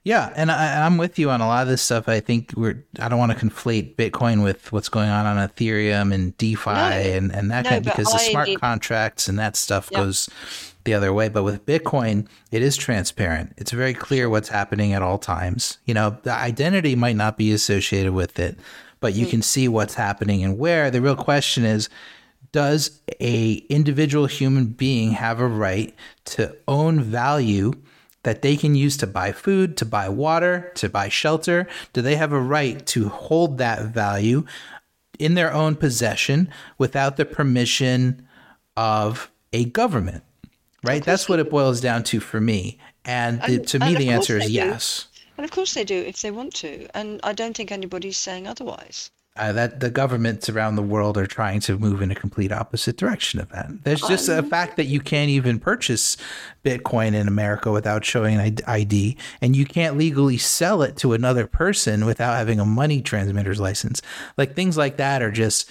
Yeah, and I, I'm with you on a lot of this stuff. I think we're. I don't want to conflate Bitcoin with what's going on on Ethereum and DeFi and and that No, kind but because the smart contracts and that stuff Yeah. goes the other way. But with Bitcoin, it is transparent. It's very clear what's happening at all times. You know, the identity might not be associated with it, but Mm. you can see what's happening and where. The real question is does a individual human being have a right to own value that they can use to buy food, to buy water, to buy shelter? Do they have a right to hold that value in their own possession without the permission of a government? Right? That's what it boils down to for me. And, the, And- to me, and the answer is do. yes. And of course they do if they want to, and I don't think anybody's saying otherwise. Uh, that the governments around the world are trying to move in a complete opposite direction of that. There's just a fact that you can't even purchase Bitcoin in America without showing an ID, and you can't legally sell it to another person without having a money transmitter's license. Like things like that are just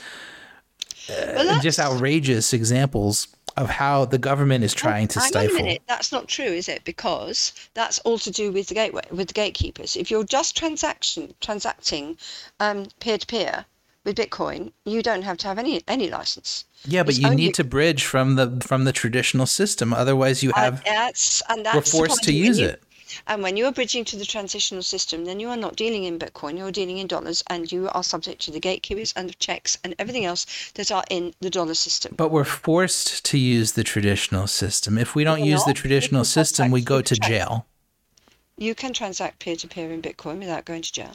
uh, just outrageous examples of how the government is trying to stifle. minute, that's not true, is it? Because that's all to do with the gateway, with the gatekeepers. If you're just transaction transacting um, peer-to-peer with Bitcoin, you don't have to have any any license. Yeah, but It's you only- need to bridge from the from the traditional system. Otherwise, you have and that's and that's we're forced to use you- it. And when you are bridging to the transitional system, then you are not dealing in Bitcoin, you're dealing in dollars, and you are subject to the gatekeepers and the checks and everything else that are in the dollar system. But we're forced to use the traditional system. If we don't We're use the traditional system, we go to check. jail. You can transact peer-to-peer in Bitcoin without going to jail.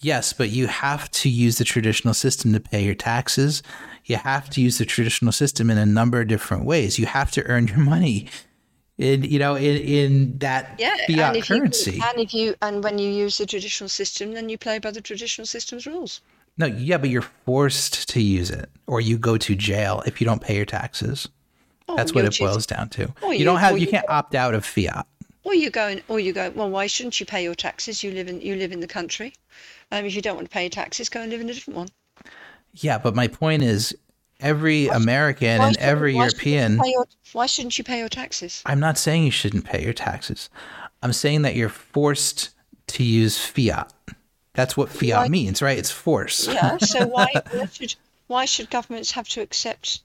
Yes, but you have to use the traditional system to pay your taxes. You have to use the traditional system in a number of different ways. You have to earn your money in you know in in that Yeah, fiat and if currency. You, and if you and when you use the traditional system, then you play by the traditional system's rules. no, yeah, but you're forced to use it, or you go to jail if you don't pay your taxes. Oh, That's what it choosing- boils down to. You you- don't have you you- can't opt out of fiat. Or you go and, or you go. Well, why shouldn't you pay your taxes? You live in you live in the country. Um, if you don't want to pay your taxes, go and live in a different one. Yeah, but my point is every American Why and shouldn't- every why shouldn't European your- why shouldn't you pay your taxes? I'm not saying you shouldn't pay your taxes. I'm saying that you're forced to use fiat. That's what fiat Why- means, right? It's force. Yeah. So why, why should why should governments have to accept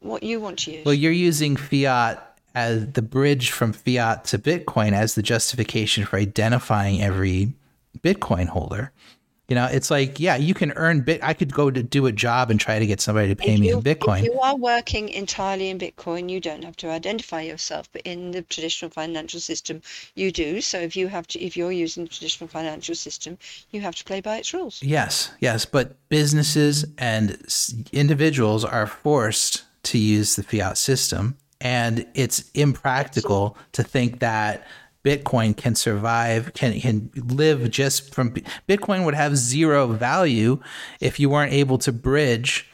what you want to use? Well, you're using fiat as the bridge from fiat to Bitcoin as the justification for identifying every Bitcoin holder. You know, it's like, yeah, you can earn bit. I could go to do a job and try to get somebody to pay If me in Bitcoin. If you are working entirely in Bitcoin, you don't have to identify yourself, but in the traditional financial system, you do. So if you have to, if you're using the traditional financial system, you have to play by its rules. Yes, yes, but businesses and individuals are forced to use the fiat system, and it's impractical to think that Bitcoin can survive, can can live just from Bitcoin would have zero value if you weren't able to bridge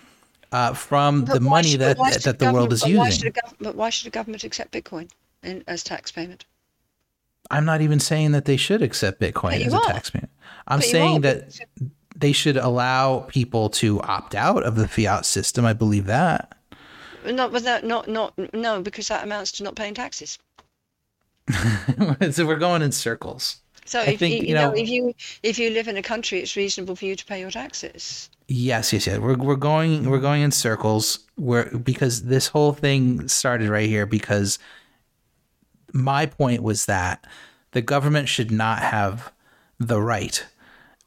uh, from the But why money should- that why should that the world is but using. gov- But why should a government accept Bitcoin in, as tax payment? I'm not even saying that they should accept Bitcoin as a tax payment. I'm But saying that they should allow people to opt out of the fiat system. I believe that. Not without, not, not, no, because that amounts to not paying taxes. so we're going in circles. So I if think, you, you you know, know- if you if you live in a country, it's reasonable for you to pay your taxes. Yes, yes, yes. We're we're going we're going in circles. Where because this whole thing started right here because my point was that the government should not have the right,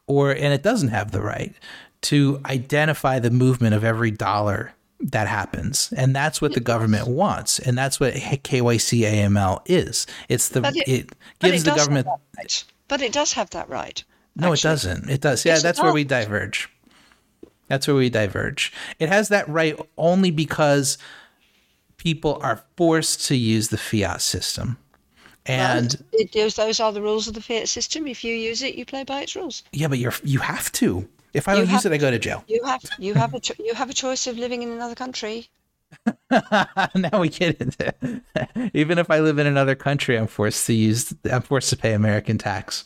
or and it doesn't have the right to identify the movement of every dollar that happens, and that's what the government wants, and that's what KYC AML is. It's the it- it, gives it the government. right. But it does have that right. No, it doesn't. It does. Yeah, Yes, that's where we diverge. That's where we diverge. It has that right only because people are forced to use the fiat system. And Well, it, those are the rules of the fiat system. If you use it, you play by its rules. yeah, but you're you have to. If I don't use it, I go to jail. You have you have a cho- you have a choice of living in another country. now we get into even if I live in another country, I'm forced to use I'm forced to pay American tax.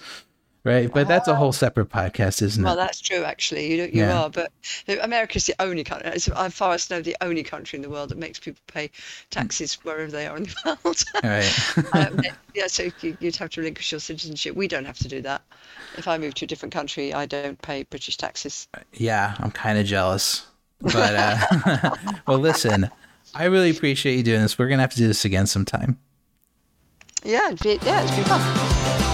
Right? But that's a whole separate podcast, isn't Well, it? Well, that's true, actually. You you Yeah. are, but America's the only country, as far as I know, the only country in the world that makes people pay taxes wherever they are in the world. Right. um, yeah, so you, you'd have to relinquish your citizenship. We don't have to do that. If I move to a different country, I don't pay British taxes. Yeah, I'm kind of jealous. But uh, well, listen, I really appreciate you doing this. We're gonna have to do this again sometime. Yeah, it'd be, yeah, it's been fun.